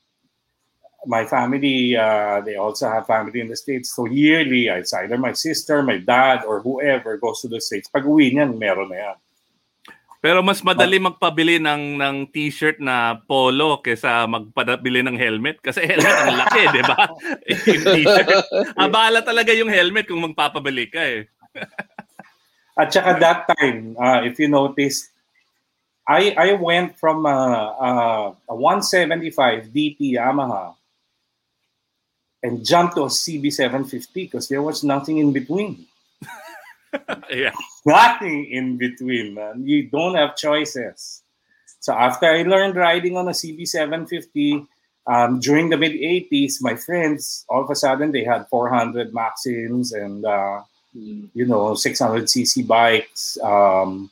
Speaker 6: my family, uh, they also have family in the States. So yearly, it's either my sister, my dad, or whoever goes to the States. Pag uwi niyan, meron na yan.
Speaker 3: Pero mas madali magpabili ng ng t-shirt na polo kaysa magpabili ng helmet kasi helmet ang laki, 'di ba? yung t-shirt. Abala talaga yung helmet kung magpapabili ka eh.
Speaker 6: At saka that time, uh, if you notice, I I went from uh, uh, a 175 DT Yamaha and jumped to a CB750 because there was nothing in between.
Speaker 3: yeah.
Speaker 6: Nothing in between, man. You don't have choices. So after I learned riding on a CB750, um, during the mid 80s, my friends, all of a sudden, they had 400 Maxims and, uh, you know, 600cc bikes. Um,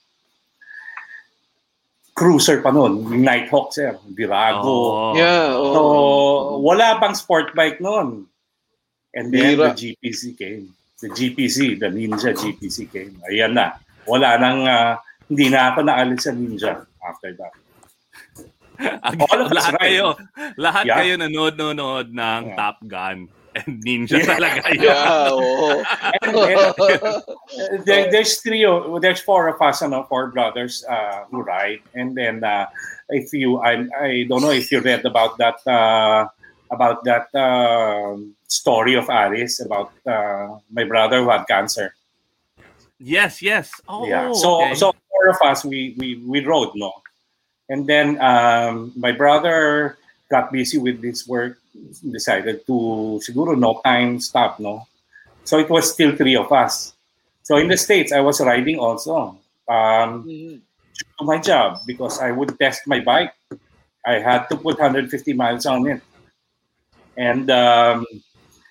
Speaker 6: cruiser pa nun, yung Nighthawk, sir. Virago.
Speaker 3: Oh.
Speaker 5: Yeah,
Speaker 6: So,
Speaker 5: oh.
Speaker 6: wala pang sport bike nun. And then
Speaker 5: Bira.
Speaker 6: the GPC came. The GPC, the Ninja GPC came. Ayan na. Wala nang, ah, hindi na ako naalis sa Ninja after that.
Speaker 3: Ag-
Speaker 6: All of
Speaker 3: lahat
Speaker 6: ride.
Speaker 3: kayo, lahat
Speaker 6: Yeah.
Speaker 3: kayo nanood-nood ng
Speaker 6: Yeah.
Speaker 3: Top Gun and Ninja
Speaker 6: Yeah.
Speaker 3: talaga yun.
Speaker 5: Yeah, oo.
Speaker 6: And, and, uh, there, there's three, there's four of us, ano, four brothers uh, who ride. And then, uh, if you, I, I don't know if you read about that, uh, about that um story of Aris about uh, my brother who had cancer.
Speaker 3: Yes, yes. Oh,
Speaker 6: yeah. So
Speaker 3: okay.
Speaker 6: so four of us we we we rode no, and then um, my brother got busy with this work, decided to siguro no time stop no, so it was still three of us. So in the states I was riding also um,
Speaker 5: Mhm.
Speaker 6: to my job because I would test my bike. I had to put 150 miles on it, and um,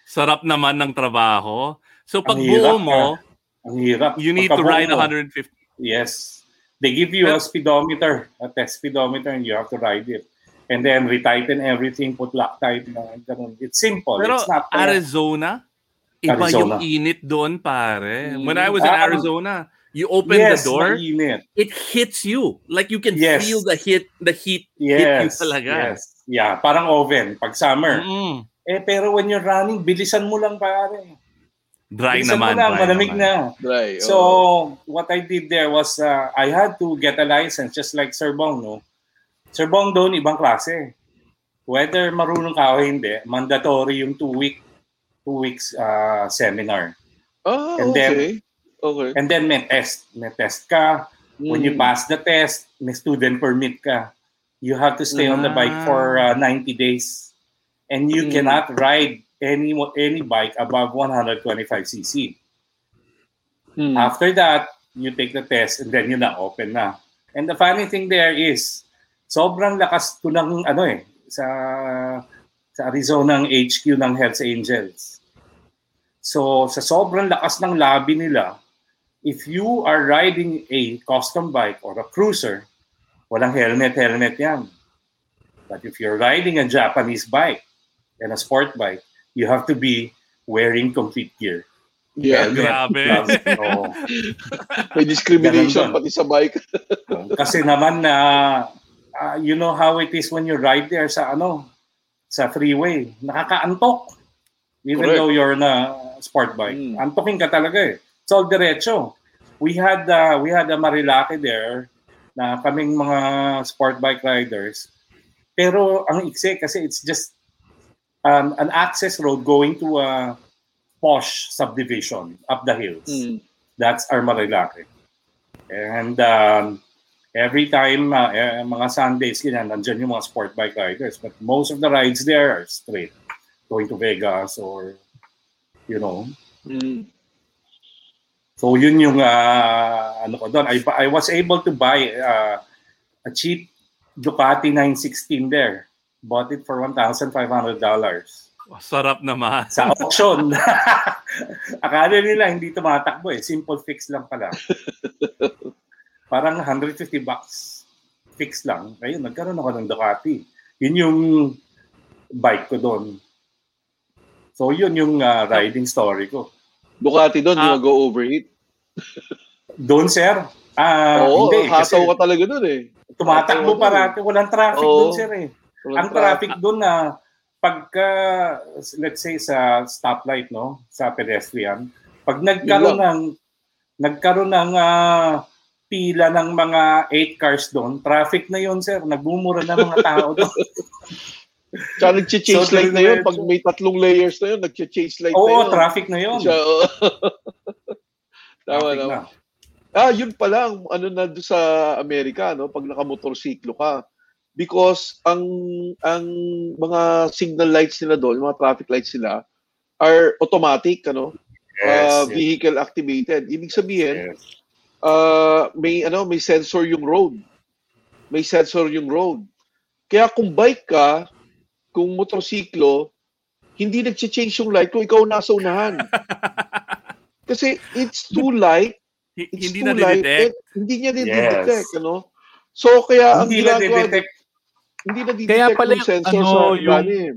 Speaker 3: Sarap naman ng trabaho. So pag buo mo,
Speaker 6: ang hirap.
Speaker 3: you need to
Speaker 6: Pagkabuo
Speaker 3: ride
Speaker 6: mo.
Speaker 3: 150.
Speaker 6: Yes. They give you a
Speaker 3: Pero-
Speaker 6: speedometer, a test speedometer, and you have to ride it. And then retighten everything, put Loctite. na ganun. It's simple.
Speaker 3: Pero
Speaker 6: it's not uh,
Speaker 3: Arizona, iba
Speaker 6: Arizona.
Speaker 3: yung init doon, pare.
Speaker 5: Mm.
Speaker 3: When I was in
Speaker 6: Ah,
Speaker 3: Arizona, you open
Speaker 6: yes,
Speaker 3: the door,
Speaker 6: mainit.
Speaker 3: it hits you. Like you can
Speaker 6: Yes.
Speaker 3: feel the hit, the heat hit you
Speaker 6: Yes.
Speaker 3: talaga.
Speaker 6: Yes. Yeah, parang oven pag summer.
Speaker 3: Mm-mm.
Speaker 6: Eh, pero when you're running, bilisan mo lang pare.
Speaker 3: Dry
Speaker 6: bilisan
Speaker 3: naman.
Speaker 6: mo lang,
Speaker 3: dry
Speaker 6: malamig
Speaker 3: naman.
Speaker 6: na.
Speaker 5: Dry,
Speaker 6: So,
Speaker 5: oo.
Speaker 6: what I did there was, uh, I had to get a license just like Sir Bong, no? Sir Bong doon, ibang klase. Whether marunong ka o hindi, mandatory yung two week two weeks uh, seminar.
Speaker 5: Ah,
Speaker 6: and then-
Speaker 5: okay. okay.
Speaker 6: And then may test. May test ka. When you
Speaker 5: Mm.
Speaker 6: pass the test, may student permit ka. You have to stay on the bike for uh, 90 days. And you
Speaker 5: Mm.
Speaker 6: cannot ride any any bike above 125cc.
Speaker 5: Mm.
Speaker 6: After that, you take the test and then yun na, open na. And the funny thing there is, sobrang lakas to ng ano eh, sa, sa Arizona ang HQ ng Hells Angels. So, sa sobrang lakas ng labi nila, if you are riding a custom bike or a cruiser, walang helmet, helmet yan. But if you're riding a Japanese bike and a sport bike, you have to be wearing complete gear.
Speaker 5: Yeah.
Speaker 3: Grabe.
Speaker 6: gloves, oo.
Speaker 5: May discrimination
Speaker 6: Ganun
Speaker 5: pati sa bike.
Speaker 6: Kasi naman na ah, you know how it is when you ride there sa ano sa freeway, nakakaantok. Even
Speaker 5: Correct.
Speaker 6: though you're na sport bike,
Speaker 5: Mm.
Speaker 6: antokin ka talaga eh. It's all diretso. We had uh, we had a Marilaki there na kaming mga sport bike riders. Pero ang iksi kasi it's just um, an access road going to a posh subdivision up the hills.
Speaker 5: Mm.
Speaker 6: That's our Marilaki. And um, every time, uh, eh, mga Sundays, ganyan, nandyan yung mga sport bike riders. But most of the rides there are straight. Going to Vegas or, you know.
Speaker 5: Mm.
Speaker 6: So yun yung, uh, ano ko doon. I, I was able to buy uh, a cheap Ducati 916 there. Bought it for $1,500
Speaker 3: Sarap naman.
Speaker 6: sa auction. Akala nila hindi tumatakbo eh. Simple fix lang pala. Parang 150 bucks. Fix lang. Ayun, nagkaroon ako ng Ducati. Yun yung bike ko doon. So yun yung uh, riding story ko.
Speaker 5: Ducati doon,
Speaker 3: Ah.
Speaker 5: go overheat.
Speaker 6: Doon, sir? Ah,
Speaker 5: Oo,
Speaker 6: hindi. Kasi
Speaker 5: hasaw ka talaga doon eh.
Speaker 6: tumatakbo parati. Walang traffic
Speaker 5: Oo.
Speaker 6: doon, sir eh.
Speaker 5: Walang
Speaker 6: ang traffic doon na pagka let's say sa stoplight no sa pedestrian pag nagkaroon
Speaker 5: Yun
Speaker 6: ng nagkaroon ng ah, pila ng mga 8 cars doon traffic na yon sir nagbumura na mga tao doon
Speaker 5: Tsaka nag-change
Speaker 6: So,
Speaker 5: light na yun. Pag may tatlong layers na yun, nag-change light na
Speaker 6: oo
Speaker 5: yun.
Speaker 6: traffic na
Speaker 5: oo. Tama na.
Speaker 6: na.
Speaker 5: Ah, yun pala, ang ano na doon sa Amerika, no? Pag nakamotorsiklo ka. Because ang ang mga signal lights nila doon, mga traffic lights nila, are automatic, ano?
Speaker 6: yes,
Speaker 5: Ah, vehicle activated. Ibig sabihin,
Speaker 6: yes.
Speaker 5: ah, may ano, may sensor yung road. May sensor yung road. Kaya kung bike ka, kung motorsiklo, hindi nag-change yung light kung ikaw nasa unahan. Kasi it's too light. It's
Speaker 3: hindi
Speaker 5: too
Speaker 3: na
Speaker 5: light.
Speaker 3: detect.
Speaker 5: Hindi niya
Speaker 6: Yes.
Speaker 5: dinidetect, ano? So, kaya ang
Speaker 6: Hindi na
Speaker 5: ginagawa,
Speaker 6: detect.
Speaker 5: Hindi na
Speaker 7: Kaya
Speaker 5: detect
Speaker 7: pala
Speaker 5: yung
Speaker 7: yung
Speaker 5: sensor
Speaker 7: ano,
Speaker 5: sa
Speaker 7: yung-
Speaker 5: ilalim.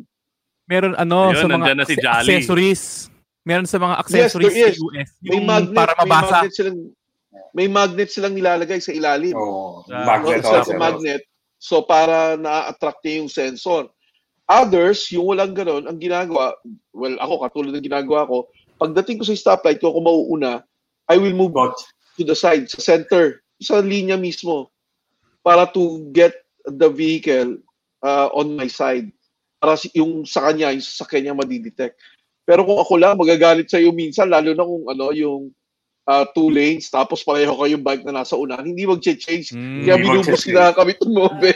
Speaker 7: Meron ano
Speaker 3: Ayun,
Speaker 7: sa mga
Speaker 3: na si Jolly.
Speaker 7: accessories. Meron sa mga accessories
Speaker 5: yes.
Speaker 7: sa US.
Speaker 5: May
Speaker 7: Yung
Speaker 5: magnet,
Speaker 7: para
Speaker 5: may
Speaker 7: mabasa.
Speaker 5: magnet silang may magnet silang nilalagay sa ilalim.
Speaker 6: Oh,
Speaker 3: Ah,
Speaker 6: magnet
Speaker 5: No, it's like
Speaker 6: also.
Speaker 5: a magnet. So, para na-attract niya yung sensor. Others, yung walang ganon, ang ginagawa, well, ako, katulad ng ginagawa ko, pagdating ko sa stoplight, kung ako mauuna, I will move
Speaker 6: Got
Speaker 5: to the side, sa center, sa linya mismo, para to get the vehicle uh, on my side. Para si- yung sa kanya, yung sasakyan niya madidetect. Pero kung ako lang, magagalit sa iyo minsan, lalo na kung ano, yung uh, two lanes, tapos pareho kayong bike na nasa unahan, hindi mag-change.
Speaker 7: Mm,
Speaker 5: Kaya binubos na kami tumobe.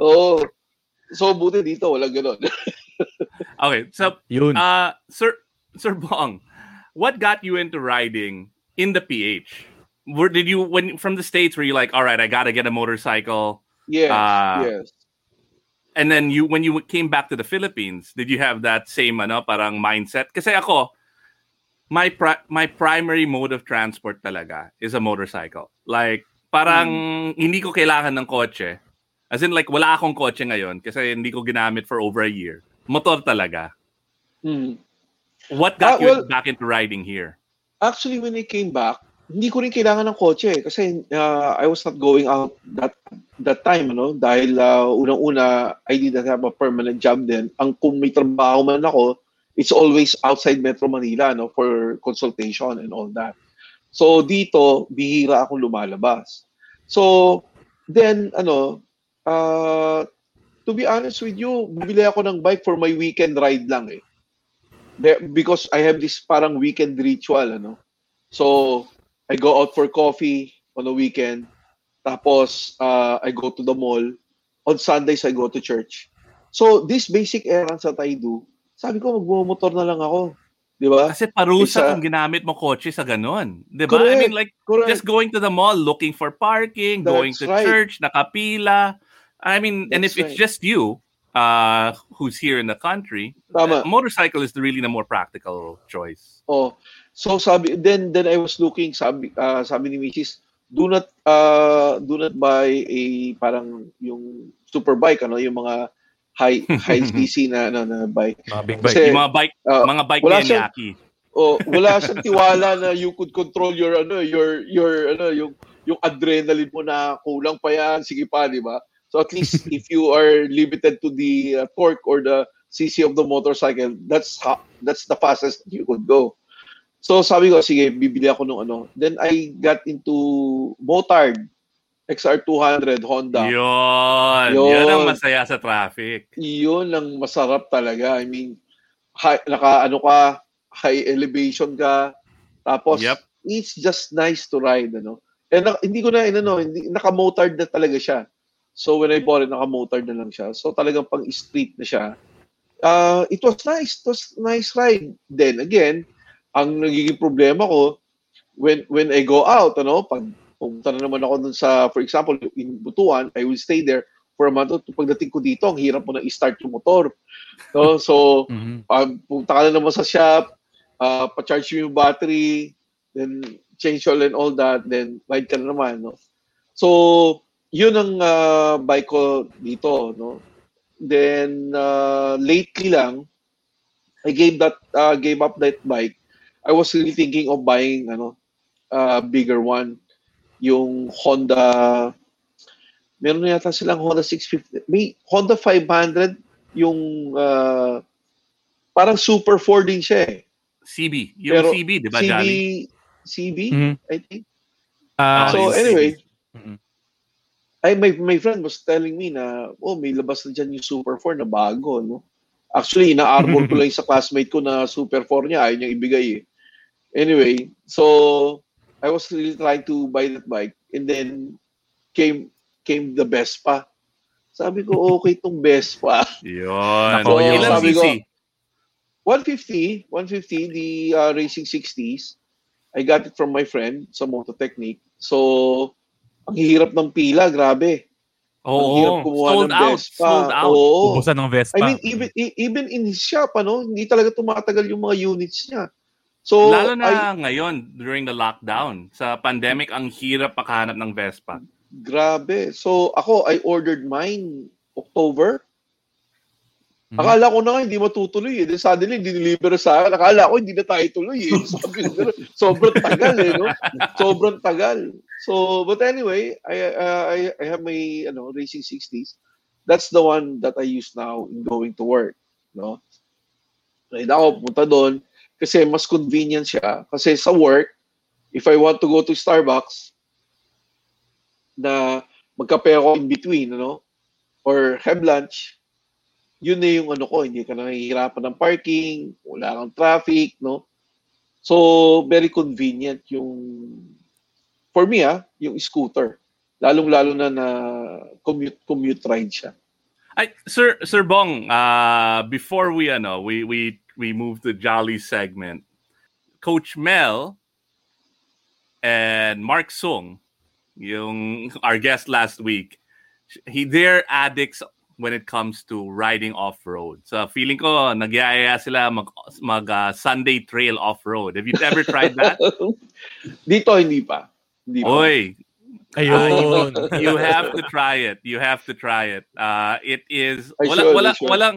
Speaker 5: Oo. So, buti dito, walang ganon.
Speaker 3: Okay, so
Speaker 7: Yun.
Speaker 3: uh Sir Sir Bong, what got you into riding in the PH? Where did you when from the states were you like, all right, I got to get a motorcycle?
Speaker 5: Yes,
Speaker 3: Ah.
Speaker 5: yes.
Speaker 3: And then you when you came back to the Philippines, did you have that same ano parang mindset? Kasi ako my pri- my primary mode of transport talaga is a motorcycle. Like parang hindi ko kailangan ng kotse. As in like wala akong kotse ngayon kasi hindi ko ginamit for over a year. Motor talaga.
Speaker 5: Hmm.
Speaker 3: What got
Speaker 5: Ah,
Speaker 3: you back into riding here?
Speaker 5: Actually, when I came back, hindi ko rin kailangan ng kotse kasi uh, I was not going out that that time ano dahil uh, unang-una I didn't have a permanent job then. Ang kung may trabaho man ako it's always outside Metro Manila no for consultation and all that. So dito bihira akong lumalabas. So then ano uh, to be honest with you bibili ako ng bike for my weekend ride lang eh. Be- because I have this parang weekend ritual ano. So, I go out for coffee on the weekend. Tapos, uh, I go to the mall. On Sundays, I go to church. So, these basic errands that I do, sabi ko, magmumotor na lang ako. Di ba?
Speaker 3: Kasi parusa
Speaker 5: Isa-
Speaker 3: kung ginamit mo kotse sa ganun. 'Di ba? I mean like
Speaker 5: Correct.
Speaker 3: just going to the mall looking for parking, going to
Speaker 5: right.
Speaker 3: church, nakapila. I mean, and if
Speaker 5: That's
Speaker 3: it's
Speaker 5: right.
Speaker 3: just you uh who's here in the country,
Speaker 5: Tama.
Speaker 3: uh, motorcycle is the really the more practical choice.
Speaker 5: Oh. So, sabi, then, then I was looking, sabi, uh, sabi ni Mrs., do not, uh, do not buy a, parang, yung super bike, ano, yung mga high, high CC na, na, na bike.
Speaker 7: Mga big
Speaker 5: Kasi,
Speaker 7: bike.
Speaker 3: Yung mga bike,
Speaker 5: uh,
Speaker 3: mga bike
Speaker 5: wala
Speaker 3: ni
Speaker 5: siyang-
Speaker 3: Yaki.
Speaker 5: oh, wala siyang tiwala na you could control your ano your your ano yung yung adrenaline mo na kulang pa yan sige pa di ba so at least if you are limited to the uh, torque or the cc of the motorcycle that's how, that's the fastest you could go so sabi ko sige bibili ako nung ano then I got into motard XR200 Honda
Speaker 3: Yun.
Speaker 5: Yun.
Speaker 3: Yun ang masaya sa traffic.
Speaker 5: yun ang masarap talaga. I mean, high, naka ano ka, high elevation ka. Tapos
Speaker 3: Yep.
Speaker 5: it's just nice to ride, ano. And na- hindi ko na inano, hindi naka-motard na talaga siya. So when I bought it, naka-motard na lang siya. So talagang pang street na siya. Uh, it was nice. It was nice ride. Then again, ang nagiging problema ko when when I go out, ano, pag pumunta na naman ako dun sa, for example, in Butuan, I will stay there for a month. Pagdating ko dito, ang hirap mo na i-start yung motor. No? So,
Speaker 7: Mhm.
Speaker 5: pag punta ka na naman sa shop, uh, pa-charge mo yung battery, then change oil and all that, then ride ka na naman. No? So, yun ang uh, bike ko dito. No? Then, uh, lately lang, I gave that uh, gave up that bike. I was really thinking of buying ano, uh, bigger one. Yung Honda, meron na yata silang Honda 650. May Honda 500, yung uh, parang Super 4 din siya eh.
Speaker 3: CB. Yung
Speaker 5: Pero
Speaker 3: CB, di ba,
Speaker 5: CB,
Speaker 3: Jolly?
Speaker 5: CB,
Speaker 7: Mhm.
Speaker 5: I think.
Speaker 3: Oh,
Speaker 5: so anyway,
Speaker 7: Mhm.
Speaker 5: ay my my friend was telling me na oh may labas na diyan yung Super 4 na bago no. Actually ina-arbor ko lang sa classmate ko na Super 4 niya ayaw niyang ibigay eh. Anyway, so I was really trying to buy that bike and then came came the Vespa. Sabi ko okay tong Vespa.
Speaker 3: Yun.
Speaker 7: Nako, yun.
Speaker 3: Ilang
Speaker 5: Sabi
Speaker 3: cc?
Speaker 5: ko, 150, 150 the uh, Racing 60s. I got it from my friend sa Mototechnic. So ang hirap ng pila, grabe.
Speaker 3: Oo,
Speaker 5: hirap kumuha
Speaker 3: sold
Speaker 5: ng
Speaker 3: out,
Speaker 5: Vespa.
Speaker 3: sold out.
Speaker 5: Oo.
Speaker 7: Ubusan ng Vespa.
Speaker 5: I mean, even e- even in his shop, ano, hindi talaga tumatagal yung mga units niya. So,
Speaker 3: Lalo na
Speaker 5: I-
Speaker 3: ngayon, during the lockdown. Sa pandemic, ang hirap makahanap ng Vespa.
Speaker 5: grabe. So, ako, I ordered mine October.
Speaker 7: Mhm.
Speaker 5: Akala ko na nga hindi matutuloy eh. Then suddenly, diniliver sa akin. Akala ko hindi na tayo tuloy eh. Ko, sobrang tagal eh, no? Sobrang tagal. So, but anyway, I, uh, I, I have my, ano, Racing 60s. That's the one that I use now in going to work, no? Right ako, punta doon. Kasi mas convenient siya. Kasi sa work, if I want to go to Starbucks, na magkape ako in between, ano? Or have lunch, yun na yung ano ko, hindi ka nahihirapan ng parking, wala kang traffic, no? So, very convenient yung, for me ah, yung scooter. Lalong-lalo na na commute, commute ride siya.
Speaker 3: Ay, Sir Sir Bong, uh, before we ano, we we we move to Jolly segment. Coach Mel and Mark Sung, yung our guest last week, he they're addicts when it comes to riding off-road. So feeling ko nagyayaya sila mag, mag uh, Sunday trail off-road. Have you ever tried that?
Speaker 5: Dito, hindi pa. Hindi pa.
Speaker 3: Oy,
Speaker 7: Ayun.
Speaker 3: Uh, you, you have to try it. You have to try it. Uh, it is
Speaker 5: I
Speaker 3: wala,
Speaker 5: should,
Speaker 3: wala,
Speaker 5: I
Speaker 3: walang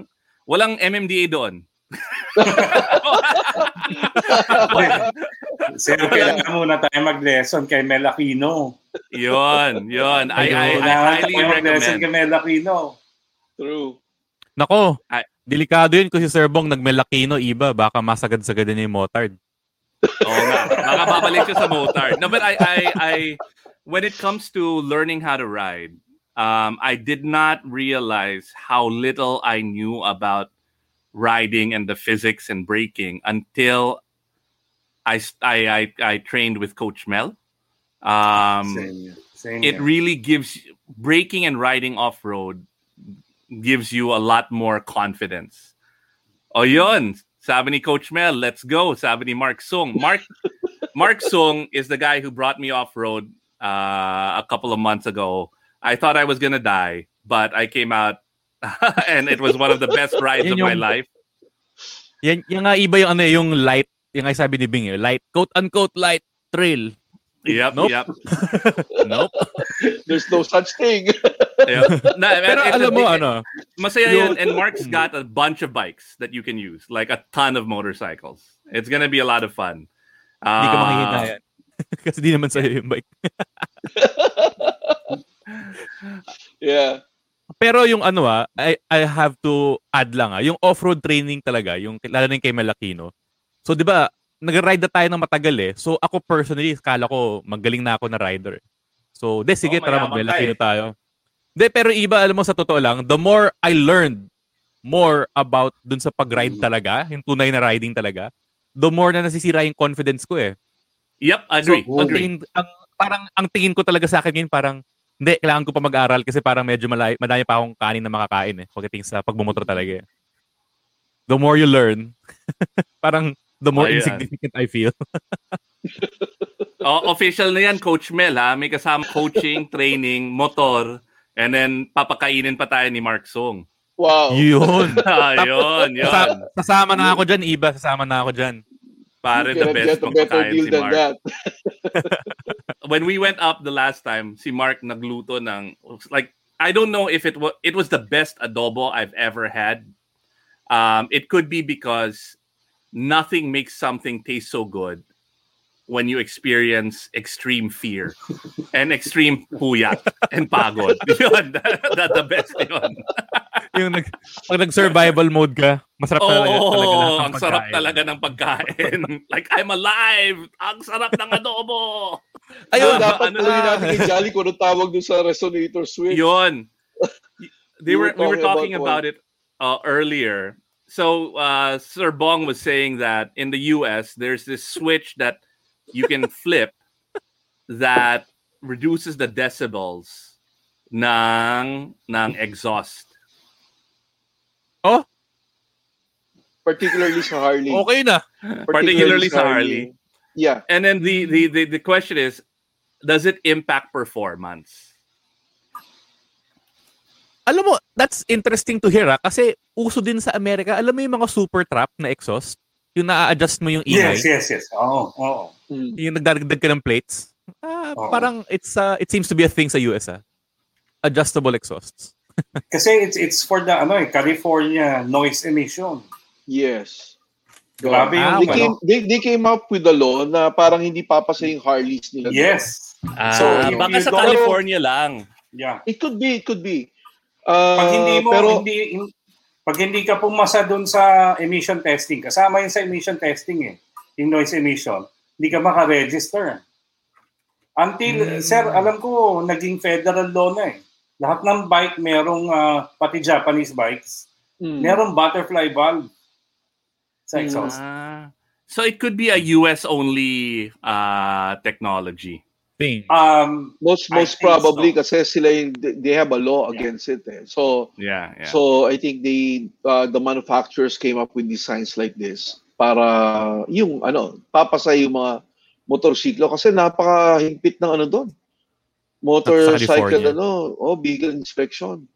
Speaker 3: walang MMDA doon.
Speaker 6: Sir, kailangan muna tayo mag-lesson kay Mel Aquino.
Speaker 3: Yon, yon. I, I, I
Speaker 6: Kailangan
Speaker 3: highly recommend.
Speaker 6: kay Mel Aquino.
Speaker 5: True.
Speaker 7: Nako,
Speaker 3: Ay.
Speaker 7: delikado yun kasi Sir Bong nagmelakino iba, baka masagad-sagad na yung motard.
Speaker 3: Oo nga. Baka babalik siya sa motard. No, but I, I, I, when it comes to learning how to ride, um, I did not realize how little I knew about riding and the physics and braking until I I I trained with Coach Mel. Um,
Speaker 6: Same, same
Speaker 3: it
Speaker 6: here.
Speaker 3: really gives braking and riding off road gives you a lot more confidence. O yun, sabi ni Coach Mel, let's go. Sabi ni Mark Sung. Mark Mark Sung is the guy who brought me off road uh, a couple of months ago. I thought I was gonna die, but I came out and it was one of the best rides
Speaker 7: Yun
Speaker 3: of my life.
Speaker 7: Yan, yung nga iba yung ano, yung light, yung nga sabi ni Bing, eh, light, quote-unquote light trail.
Speaker 3: Yep,
Speaker 7: Nope.
Speaker 3: yep.
Speaker 7: Nope.
Speaker 5: There's no such thing.
Speaker 3: yep. Na-
Speaker 7: Pero
Speaker 3: it's a
Speaker 7: alam mo,
Speaker 3: big-
Speaker 7: ano,
Speaker 3: Masaya
Speaker 7: Yung-
Speaker 3: yun. And Mark's got a bunch of bikes that you can use, like a ton of motorcycles. It's gonna be a lot of fun.
Speaker 7: hindi ka
Speaker 3: Ah,
Speaker 7: makikita yan. kasi di naman sa'yo yung bike.
Speaker 5: yeah.
Speaker 7: Pero yung ano ah, I, I have to add lang ah, yung off-road training talaga, yung lalo na yung kay Malakino. So 'di ba, nag-ride na tayo ng matagal eh. So ako personally, kala ko magaling na ako na rider. So, de sige,
Speaker 6: Oh,
Speaker 7: tara mag-Malakino
Speaker 6: eh.
Speaker 7: tayo. De, pero iba, alam mo sa totoo lang, the more I learned more about dun sa pag-ride talaga, yung tunay na riding talaga, the more na nasisira yung confidence ko eh.
Speaker 3: Yep, agree.
Speaker 7: So, ang
Speaker 3: agree.
Speaker 7: tingin, ang, parang ang tingin ko talaga sa akin ngayon parang hindi, kailangan ko pa mag-aral kasi parang medyo malay, madami pa akong kanin na makakain eh. Pagdating sa pagbumotor talaga eh. The more you learn, parang the more
Speaker 3: Ayan.
Speaker 7: insignificant I feel.
Speaker 3: Oh, official na yan, Coach Mel, ha? May kasama coaching, training, motor, and then papakainin pa tayo ni Mark Song.
Speaker 5: Wow.
Speaker 7: Yun.
Speaker 3: Ayun, yun.
Speaker 7: Sa- sasama na ako dyan, Iba. Sasama na ako dyan.
Speaker 3: Pare the best
Speaker 5: get a better deal
Speaker 3: si
Speaker 5: than
Speaker 3: Mark.
Speaker 5: that.
Speaker 3: when we went up the last time, si Mark nagluto ng like I don't know if it was it was the best adobo I've ever had. Um, it could be because nothing makes something taste so good when you experience extreme fear and extreme puyat and pagod. Yun, that, the best yun.
Speaker 7: Yung nag, pag nag-survival mode ka, masarap talaga, talaga lahat ng
Speaker 3: ang sarap
Speaker 7: pagkain.
Speaker 3: talaga ng pagkain. like, I'm alive! Ang sarap ng adobo!
Speaker 5: Ayun,
Speaker 3: Ah,
Speaker 5: dapat
Speaker 3: ano na?
Speaker 5: natin kay Jolly kung anong tawag dun sa resonator switch.
Speaker 3: Yun. They were,
Speaker 5: were
Speaker 3: we were talking
Speaker 5: talking
Speaker 3: about,
Speaker 5: about
Speaker 3: it uh, earlier. So uh, Sir Bong was saying that in the US, there's this switch that you can flip that reduces the decibels ng ng exhaust.
Speaker 7: Oh,
Speaker 5: Particularly sa Harley.
Speaker 7: okay na.
Speaker 3: Particularly sa Harley.
Speaker 5: Yeah.
Speaker 3: And then the, the the the question is, does it impact performance?
Speaker 7: alam mo, that's interesting to hear ah, kasi uso din sa Amerika, alam mo yung mga super trap na exhaust, yung na-adjust mo yung ingay,
Speaker 6: Yes, yes, yes. Oo, oo.
Speaker 7: yung nagdadagdag ka ng plates. Ah,
Speaker 6: Oo.
Speaker 7: parang it's uh, it seems to be a thing sa US ah. Adjustable exhausts.
Speaker 6: Kasi it's it's for the ano eh, California noise emission.
Speaker 5: Yes.
Speaker 6: Grabe yung
Speaker 7: Ah,
Speaker 5: They
Speaker 7: well.
Speaker 5: came, they, they came up with a law na parang hindi papasa yung Harleys nila.
Speaker 6: Yes.
Speaker 9: Ah,
Speaker 6: So,
Speaker 9: baka
Speaker 6: you
Speaker 9: sa California lang.
Speaker 6: Yeah.
Speaker 5: It could be, it could be. Uh,
Speaker 6: Pag hindi mo
Speaker 5: pero,
Speaker 6: hindi hin- pag hindi ka pumasa doon sa emission testing, kasama yun sa emission testing eh, yung noise emission, hindi ka maka-register. Until, sir, alam ko, naging federal law na eh. Lahat ng bike merong, ah, pati Japanese bikes,
Speaker 5: Mm.
Speaker 6: merong butterfly valve sa exhaust.
Speaker 3: Ah. so it could be a US only uh, technology.
Speaker 7: Thing.
Speaker 6: Um,
Speaker 5: most most probably
Speaker 6: so.
Speaker 5: kasi sila yung, they they have a law against it. Eh. So,
Speaker 3: Yeah, yeah.
Speaker 5: So I think they uh, the manufacturers came up with designs like this para yung ano, papasa yung mga motorsiklo kasi napakahigpit ng ano doon. Motorcycle ano, oh, vehicle inspection.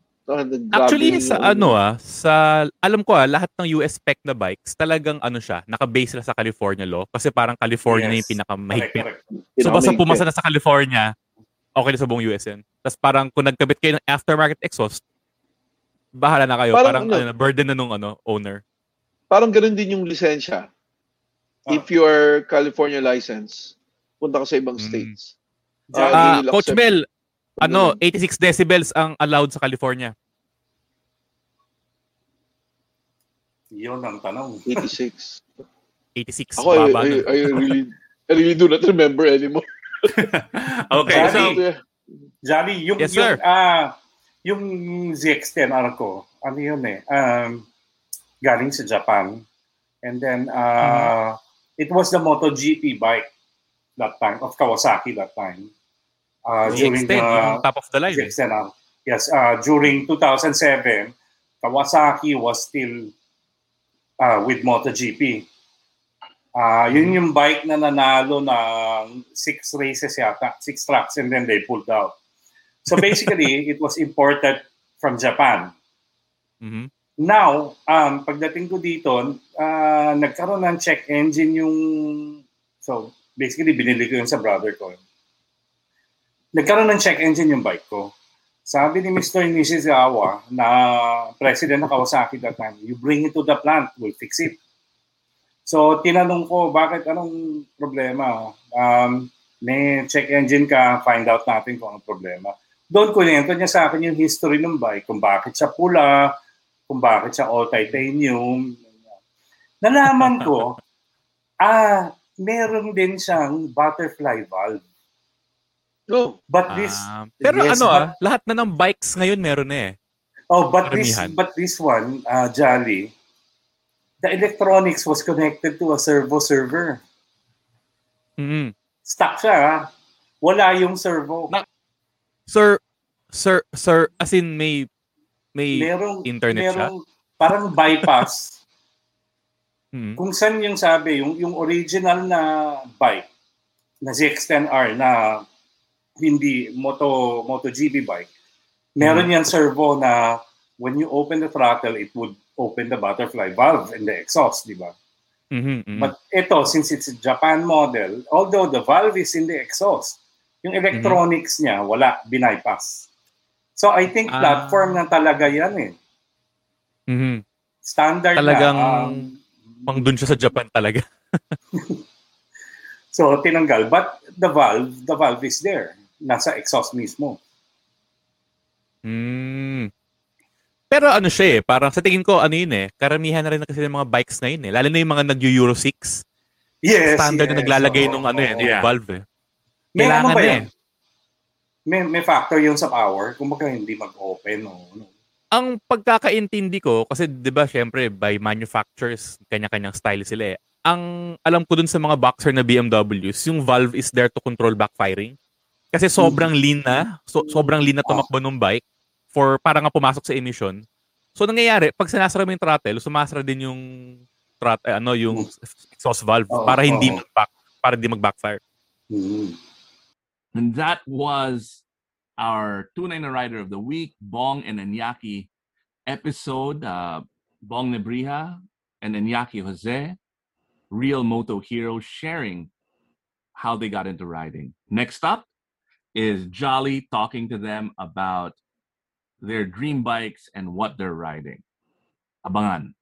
Speaker 7: Actually sa ano ah, sa alam ko ah, lahat ng US spec na bikes talagang ano siya, naka-base sila sa California law kasi parang California na yung
Speaker 6: Yes.
Speaker 7: pinakamahigpit. So basta pumasa na sa California, okay na sa buong US yan. Tapos parang kung nagkabit kayo ng aftermarket exhaust, bahala na kayo.
Speaker 5: Parang
Speaker 7: Parang,
Speaker 5: ano,
Speaker 7: ano, na, burden na nung ano, owner.
Speaker 5: Parang ganun din yung lisensya.
Speaker 6: Ah.
Speaker 5: If you are California license, punta ka sa ibang
Speaker 7: Mm.
Speaker 5: states. Hindi nila
Speaker 7: Coach
Speaker 5: accept.
Speaker 7: Mel, ano,
Speaker 5: Ganun.
Speaker 7: 86 decibels ang allowed sa California.
Speaker 6: Yun ang tanong.
Speaker 5: 86.
Speaker 7: 86.
Speaker 5: Ako, I, I. I really, I really do not remember anymore.
Speaker 3: okay, so
Speaker 6: Jolly, Jolly, yung
Speaker 7: Yes,
Speaker 6: yung
Speaker 7: sir.
Speaker 6: ah yung ZX10R ko, ano yun eh, um, galing sa Japan. And then uh, it was the MotoGP bike that time of Kawasaki that time. Uh, during
Speaker 7: ZX10, yung
Speaker 6: the
Speaker 7: top of the line. eh.
Speaker 6: ZX10R. Yes, uh, during 2007, Kawasaki was still uh, with MotoGP. Ah, yun yung bike na nanalo ng six races yata, six tracks, and then they pulled out. So basically, it was imported from Japan.
Speaker 7: Mhm.
Speaker 6: Now, um, pagdating ko dito, ah, nagkaroon ng check engine yung... So, basically, binili ko yun sa brother ko. Nagkaroon ng check engine yung bike ko. Sabi ni Mr. Nishizawa na president ng Kawasaki that time, you bring it to the plant, we'll fix it. So, tinanong ko, bakit anong problema? Um, may check engine ka, find out natin kung anong problema. Doon kunento niya sa akin yung history ng bike, kung bakit siya pula, kung bakit siya all titanium. Nalaman ko, ah, meron din siyang butterfly valve.
Speaker 5: No.
Speaker 6: But this,
Speaker 7: Ah, pero
Speaker 6: yes,
Speaker 7: ano ah, lahat na ng bikes ngayon meron na eh.
Speaker 6: oh, but this,
Speaker 7: Karamihan.
Speaker 6: but this one, uh, Jolly, the electronics was connected to a servo server.
Speaker 7: Mhm.
Speaker 6: Stuck siya, ah. wala yung servo.
Speaker 7: Na- Sir, sir, sir, as in may may
Speaker 6: merong,
Speaker 7: internet siya?
Speaker 6: merong parang bypass.
Speaker 7: Mhm.
Speaker 6: kung saan yung sabi, yung, yung original na bike, na ZX-10R na hindi moto MotoGP bike, meron yan servo na when you open the throttle, it would open the butterfly valve in the exhaust, di ba?
Speaker 7: Mhm, mhm.
Speaker 6: But ito, since it's a Japan model, although the valve is in the exhaust, yung electronics niya, wala, binypass. So I think
Speaker 7: Ah.
Speaker 6: platform na talaga yan eh.
Speaker 7: Mhm.
Speaker 6: Standard
Speaker 7: Talagang
Speaker 6: na. um,
Speaker 7: pang dun siya sa Japan talaga.
Speaker 6: So tinanggal but the valve, the valve is there. Nasa exhaust mismo.
Speaker 7: Mm. Pero ano siya eh, parang sa tingin ko ano yun eh, karamihan na rin kasi ng mga bikes na yun eh. Lalo na yung mga nag-Euro 6.
Speaker 6: Yes.
Speaker 7: Standard na
Speaker 6: yes.
Speaker 7: naglalagay
Speaker 6: Oo,
Speaker 7: nung ano eh,
Speaker 3: Yeah.
Speaker 7: valve eh.
Speaker 6: May ano
Speaker 7: Kailangan
Speaker 6: ba
Speaker 7: na
Speaker 6: yan?
Speaker 7: eh.
Speaker 6: May, may factor yun sa power. Kung baka hindi mag-open o ano.
Speaker 7: Ang pagkakaintindi ko, kasi di ba syempre by manufacturers, kanya-kanyang style sila eh. Ang alam ko dun sa mga boxer na BMWs, yung valve is there to control backfiring. Kasi sobrang lean na, so, sobrang lean na tumakbo ng bike for para nga pumasok sa emission. So nangyayari, pag sinasara mo yung throttle, sumasara din yung throt, eh, ano, yung exhaust valve
Speaker 6: Oo,
Speaker 7: para hindi
Speaker 6: oo.
Speaker 7: mag-back, para hindi mag-backfire.
Speaker 6: Hmm.
Speaker 8: And that was
Speaker 3: our Tunay na Rider of the Week, Bong and Anyaki episode. Uh, Bong Nebrija and Anyaki Jose, real moto heroes sharing how they got into riding. Next up is Jolly talking to them about their dream bikes and what they're riding. Abangan.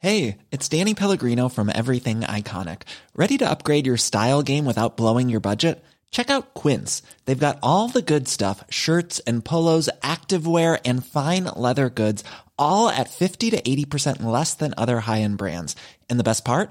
Speaker 10: Hey, it's Danny Pellegrino from Everything Iconic. Ready to upgrade your style game without blowing your budget? Check out Quince. They've got all the good stuff shirts and polos, activewear, and fine leather goods, all at 50 to 80% less than other high end brands. And the best part?